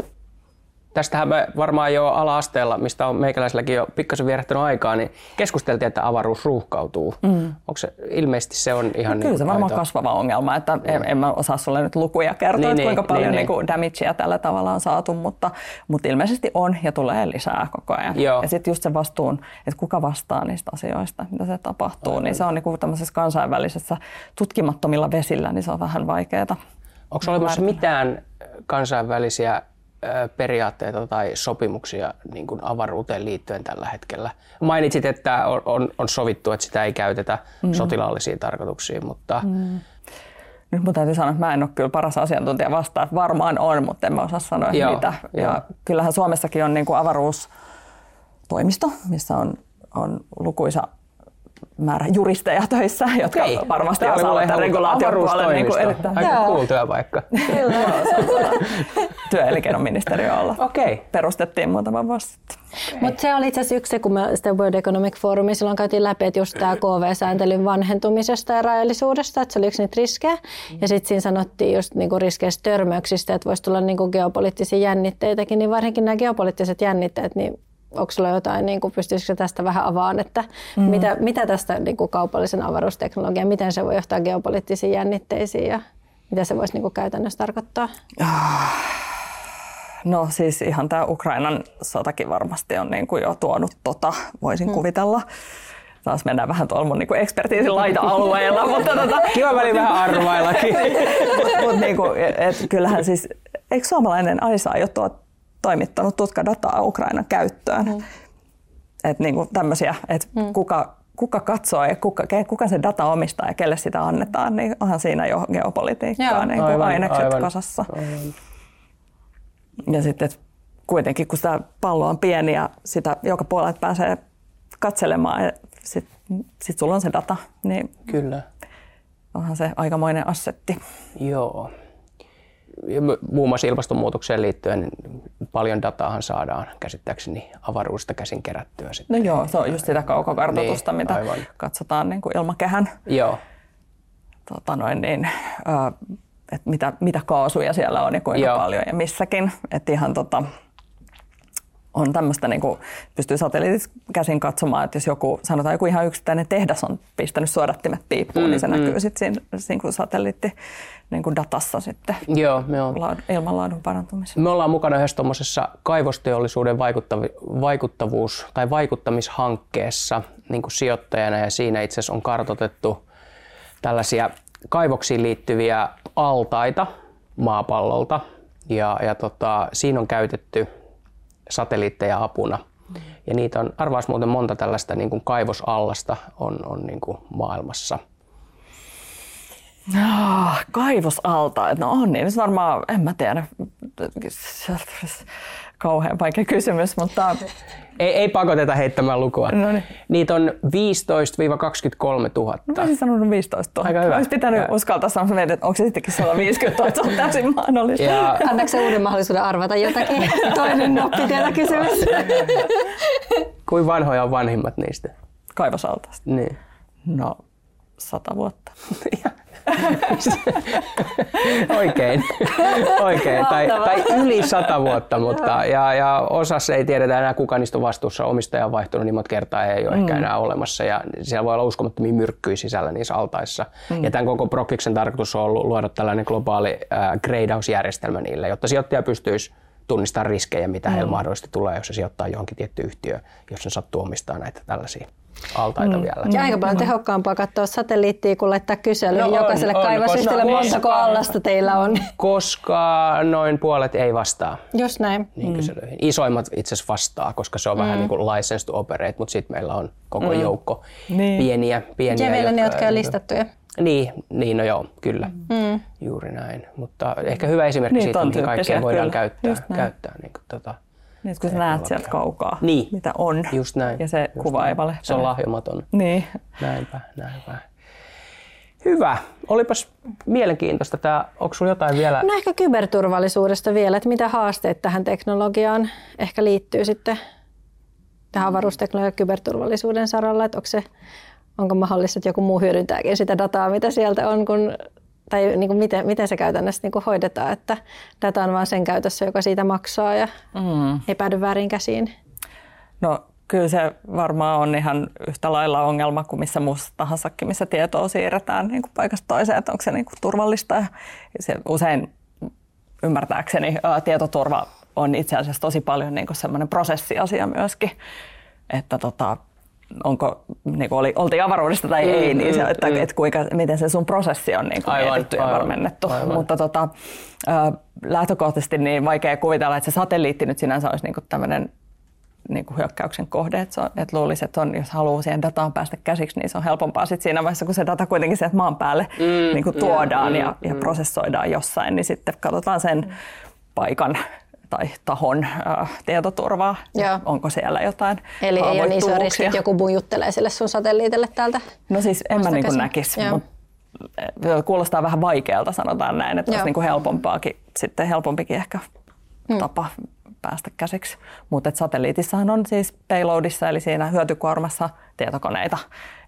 Tästähän me varmaan jo ala-asteella, mistä on meikäläisilläkin jo pikkasen vierähtänyt aikaa, niin keskusteltiin, että avaruus ruuhkautuu. Mm. Onko se, ilmeisesti se on ihan... Kyllä niin se varmaan aito. kasvava ongelma, että mm. en, en mä osaa sulle nyt lukuja kertoa, niin, että niin, kuinka niin, paljon niin, niin. damagea tällä tavalla on saatu, mutta, mutta ilmeisesti on ja tulee lisää koko ajan. Joo. Ja sitten just se vastuun, että kuka vastaa niistä asioista, mitä se tapahtuu, Aivan. niin se on niin kuin tämmöisessä kansainvälisessä tutkimattomilla vesillä, niin se on vähän vaikeaa. Onko olemassa mitään kansainvälisiä periaatteita tai sopimuksia niin kuin avaruuteen liittyen tällä hetkellä. Mainitsit, että on, on, on sovittu, että sitä ei käytetä mm. sotilaallisiin tarkoituksiin, mutta... Mm. Nyt mun täytyy sanoa, että mä en ole kyllä paras asiantuntija vastaan. Varmaan on, mutta en mä osaa sanoa Joo, mitä. Jo. Ja kyllähän Suomessakin on niin kuin avaruustoimisto, missä on, on lukuisa määrä juristeja töissä, jotka okay. varmasti Tämä osaavat tämän regulaatiopuolen niin erittäin. Aika cool työpaikka. Kyllä, työelinkeinoministeriö olla. Okay. Perustettiin muutama vuosi sitten. Okay. Mutta se oli itse asiassa yksi, kun me sitä World Economic Forumin silloin käytiin läpi, että just tämä KV-sääntelyn vanhentumisesta ja rajallisuudesta, että se oli yksi niitä riskejä. Mm. Ja sitten siinä sanottiin just niinku riskeistä törmäyksistä, että voisi tulla niinku geopoliittisia jännitteitäkin, niin varsinkin nämä geopoliittiset jännitteet, niin onko sulla jotain, niin kuin, pystyisikö tästä vähän avaan, että mm. mitä, mitä tästä niin kuin kaupallisen avaruusteknologian, miten se voi johtaa geopoliittisiin jännitteisiin ja mitä se voisi niin kuin käytännössä tarkoittaa? No siis ihan tämä Ukrainan sotakin varmasti on niin kuin jo tuonut tota, voisin mm. kuvitella. taas mennään vähän tuolla mun niinku ekspertiisin laita-alueella. mutta tota, Kiva väli vähän arvaillakin. Mutta mut niinku, et kyllähän siis, eikö suomalainen AISA jo tuo toimittanut tutkadataa Ukrainan käyttöön? Mm. Että niinku tämmöisiä, että mm. kuka, kuka katsoo ja kuka, kuka se data omistaa ja kelle sitä annetaan, niin onhan siinä jo geopolitiikkaa Joo. niin aivan, ainekset aivan, kasassa. Aivan. Ja sitten kuitenkin, kun sitä pallo on pieni ja sitä joka puolelta pääsee katselemaan ja sitten sit sulla on se data, niin Kyllä. onhan se aikamoinen assetti. Joo. Muun muassa ilmastonmuutokseen liittyen niin paljon dataahan saadaan käsittääkseni avaruudesta käsin kerättyä. Sitten. No joo, se on just sitä kaukokartoitusta, niin, mitä aivan. katsotaan niin kuin ilmakehän. Joo. Tota noin, niin, että mitä, mitä kaasuja siellä on ja kuinka joo. paljon ja missäkin. Että ihan tota, on tämmöistä, niin kuin pystyy satelliitit käsin katsomaan, että jos joku, sanotaan joku ihan yksittäinen tehdas on pistänyt suodattimet piippuun, mm, niin se mm. näkyy sitten siinä, siinä kuin satelliitti niin kuin datassa sitten Joo, me on. ilmanlaadun parantumisessa. Me ollaan mukana yhdessä tuommoisessa kaivosteollisuuden vaikuttavi- vaikuttavuus- tai vaikuttamishankkeessa niin kuin sijoittajana ja siinä itse asiassa on kartotettu tällaisia kaivoksiin liittyviä altaita maapallolta ja, ja tota, siinä on käytetty satelliitteja apuna. Ja niitä on, arvaas muuten monta tällaista niin kuin kaivosallasta on, on niin kuin maailmassa. Oh, kaivosalta, no on niin, varmaan, en mä tiedä, kauhean vaikea kysymys, mutta... Ei, ei pakoteta heittämään lukua. No niin. Niitä on 15-23 000. No olisin sanonut 15 000. Aika hyvä. Olisi pitänyt ja. uskaltaa sanoa, että onko se sittenkin 150 000, se on täysin mahdollista. Ja... Annaanko se uuden mahdollisuuden arvata jotakin? Toinen noppi teillä kysymys. Kuin vanhoja on vanhimmat niistä? Kaivosaltaista. Niin. No, sata vuotta. Oikein. Oikein. Tai, tai yli sata vuotta, mutta ja, ja osassa ei tiedetä enää kuka niistä on vastuussa. Omistaja on vaihtunut niin monta kertaa ei ole mm. ehkä enää olemassa ja siellä voi olla uskomattomia myrkkyjä sisällä niissä altaissa. Mm. Ja tämän koko Prokiksen tarkoitus on ollut luoda tällainen globaali äh, gradehouse-järjestelmä niille, jotta sijoittaja pystyisi tunnistaa riskejä, mitä mm. heillä mahdollisesti tulee, jos se sijoittaa johonkin tiettyyn yhtiöön, jos se sattuu omistaa näitä tällaisia altaita mm. vielä. Ja aika paljon tehokkaampaa katsoa satelliittia kuin laittaa kysely no jokaiselle kaivosyhtiölle, montako allasta teillä on. Koska noin puolet ei vastaa. Just näin. Niin mm. kyselyihin. Isoimmat itse asiassa vastaa, koska se on mm. vähän niin kuin licensed to operate, mutta sitten meillä on koko mm. joukko niin. pieniä. pieniä ja vielä ne, jotka on listattuja. Niin, niin, no joo, kyllä. Mm. Juuri näin. Mutta ehkä hyvä esimerkki niin, siitä, mihin kaikkea voidaan kyllä. käyttää. käyttää niin kuin, tota, niin, kun sä näet sieltä kaukaa, niin. mitä on. Just näin. Ja se Just kuva näin. ei valehtele. Se on lahjomaton. Niin. Näinpä, näinpä. Hyvä. Olipas mielenkiintoista. Tämä, onko sinulla jotain vielä? No ehkä kyberturvallisuudesta vielä, että mitä haasteet tähän teknologiaan ehkä liittyy sitten tähän avaruusteknologian ja kyberturvallisuuden saralla, että onko, se, onko mahdollista, että joku muu hyödyntääkin sitä dataa, mitä sieltä on, kun tai niin kuin miten, miten se käytännössä niin kuin hoidetaan, että data on vain sen käytössä, joka siitä maksaa ja mm. ei päädy väärin käsiin? No kyllä se varmaan on ihan yhtä lailla ongelma kuin missä muussa tahansakin, missä tietoa siirretään niin kuin paikasta toiseen, että onko se niin kuin turvallista. Ja se usein ymmärtääkseni ää, tietoturva on itse asiassa tosi paljon niin kuin semmoinen prosessiasia myöskin, että tota, onko, niin kuin oli, oltiin avaruudesta tai mm, ei, niin se, mm, että, mm. että kuinka, miten se sun prosessi on niin kuin aivan, mietitty ja varmennettu. Aivan. Mutta tota, lähtökohtaisesti niin vaikea kuvitella, että se satelliitti nyt sinänsä olisi niin kuin tämmöinen niin kuin hyökkäyksen kohde. Että, on, että luulisi, että on, jos haluaa siihen dataan päästä käsiksi, niin se on helpompaa sit siinä vaiheessa, kun se data kuitenkin sieltä maan päälle mm, niin kuin tuodaan mm, ja, mm, ja prosessoidaan jossain, niin sitten katsotaan sen paikan tai tahon äh, tietoturvaa. Joo. Onko siellä jotain Eli ei ole niin iso riski, että joku juttelee sille sun satelliitille täältä? No siis en mä niin näkisi, mutta kuulostaa vähän vaikealta, sanotaan näin, että Joo. olisi niin kuin helpompaakin, sitten helpompikin ehkä hmm. tapa päästä käsiksi. Mutta satelliitissahan on siis payloadissa, eli siinä hyötykuormassa tietokoneita.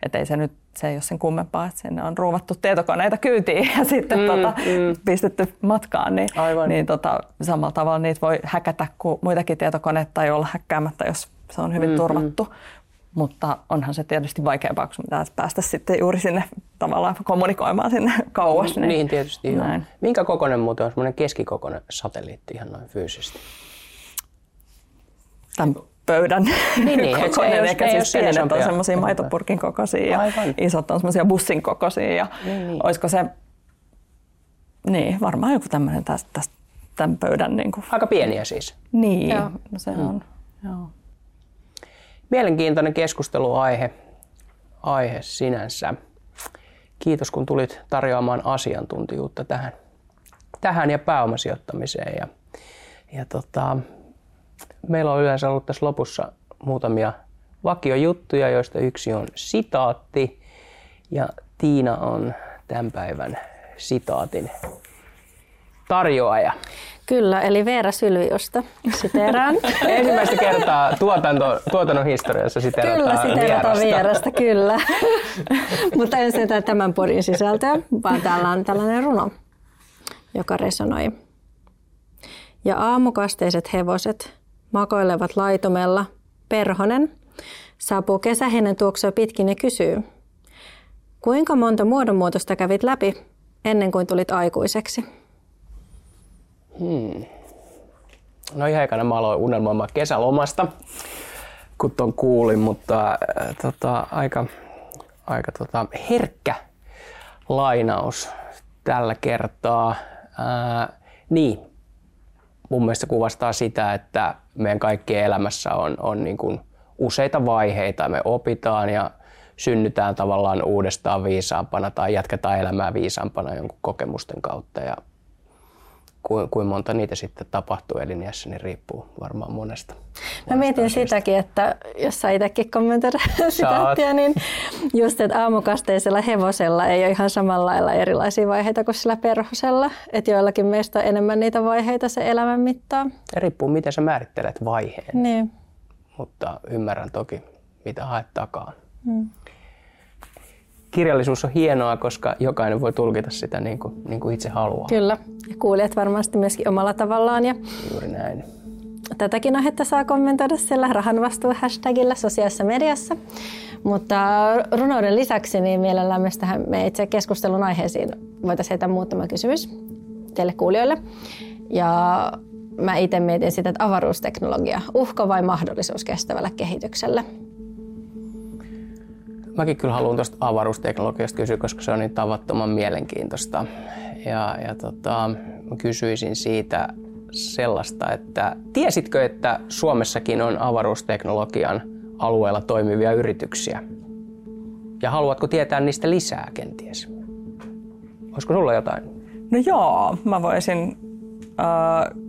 Että ei se nyt, se ei ole sen kummempaa, että sinne on ruuvattu tietokoneita kyytiin ja sitten mm, tota, mm. pistetty matkaan. Niin, Aivan. niin tota, samalla tavalla niitä voi häkätä kuin muitakin tietokoneita tai olla häkkäämättä, jos se on hyvin mm, turvattu. Mm. Mutta onhan se tietysti vaikeampaa, kun pitää päästä sitten juuri sinne tavallaan kommunikoimaan sinne kauas. Niin, niin tietysti joo. Minkä kokoinen muuten on semmoinen keskikokoinen satelliitti ihan noin fyysisesti? Tämän pöydän Niin, niin, kokoinen. ole- Ehkä ei ole siis sen pienet on semmoisia maitopurkin kokoisia ja Aivan. isot on semmoisia bussin kokoisia. Ja Niin, niin. Olisiko se, niin varmaan joku tämmöinen tästä, tästä tämän pöydän niin kuin. Aika pieniä siis. Niin, Joo. no se on. Joo. Mielenkiintoinen keskusteluaihe aihe sinänsä. Kiitos kun tulit tarjoamaan asiantuntijuutta tähän, tähän ja pääomasijoittamiseen. Ja, ja tota, meillä on yleensä ollut tässä lopussa muutamia vakiojuttuja, joista yksi on sitaatti. Ja Tiina on tämän päivän sitaatin tarjoaja. Kyllä, eli Veera Sylviosta siteeraan. Ensimmäistä kertaa tuotanto, tuotannon historiassa siteerataan Kyllä, siteerataan vierasta. vierasta, kyllä. Mutta en sentään tämän podin sisältöä, vaan täällä on tällainen runo, joka resonoi. Ja aamukasteiset hevoset makoilevat laitumella. Perhonen saapuu kesähenen tuoksua pitkin ja kysyy. Kuinka monta muodonmuutosta kävit läpi ennen kuin tulit aikuiseksi? No ihan ekana mä aloin unelmoimaan kesälomasta, kun ton kuulin, mutta äh, tota, aika, aika tota, herkkä lainaus tällä kertaa. Ää, niin, mun mielestä kuvastaa sitä, että meidän kaikkien elämässä on, on niin kuin useita vaiheita. Me opitaan ja synnytään tavallaan uudestaan viisaampana tai jatketaan elämää viisaampana jonkun kokemusten kautta. Ja kuinka kuin monta niitä sitten tapahtuu eliniässä, niin riippuu varmaan monesta. Mä mietin sitäkin, että jos saa itsekin kommentoida sitaattia, niin just, että aamukasteisella hevosella ei ole ihan samalla lailla erilaisia vaiheita kuin sillä perhosella. Että joillakin meistä on enemmän niitä vaiheita se elämän mittaa. Ja riippuu, miten sä määrittelet vaiheen, Niin. mutta ymmärrän toki, mitä haet takaa. Kirjallisuus on hienoa, koska jokainen voi tulkita sitä niin kuin, niin kuin itse haluaa. Kyllä. Ja kuulijat varmasti myöskin omalla tavallaan. Ja Juuri näin. tätäkin aihetta saa kommentoida siellä rahanvastuu hashtagillä sosiaalisessa mediassa. Mutta runouden lisäksi niin mielellään myös tähän me itse keskustelun aiheisiin voitaisiin heittää muutama kysymys teille kuulijoille. Ja mä itse mietin sitä, että avaruusteknologia, uhka vai mahdollisuus kestävälle kehitykselle? Mäkin kyllä haluan tuosta avaruusteknologiasta kysyä, koska se on niin tavattoman mielenkiintoista. Ja, ja tota, mä kysyisin siitä sellaista, että tiesitkö, että Suomessakin on avaruusteknologian alueella toimivia yrityksiä? Ja haluatko tietää niistä lisää kenties? Olisiko sulla jotain? No joo, mä voisin äh,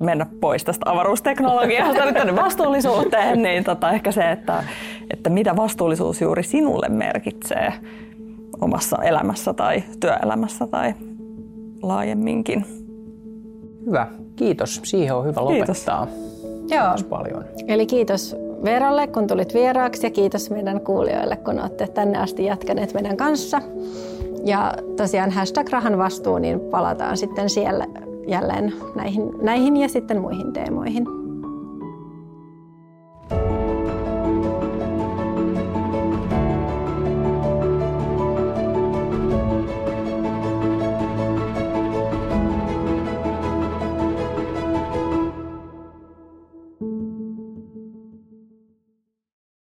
mennä pois tästä avaruusteknologiasta nyt tänne vastuullisuuteen, niin tota, ehkä se, että, että mitä vastuullisuus juuri sinulle merkitsee omassa elämässä tai työelämässä tai laajemminkin. Hyvä, kiitos. Siihen on hyvä Kiitos. lopettaa. Joo. Kiitos paljon. Eli kiitos Veeralle, kun tulit vieraaksi ja kiitos meidän kuulijoille, kun olette tänne asti jatkaneet meidän kanssa. Ja tosiaan hashtag rahan vastuu, niin palataan sitten siellä jälleen näihin, näihin ja sitten muihin teemoihin.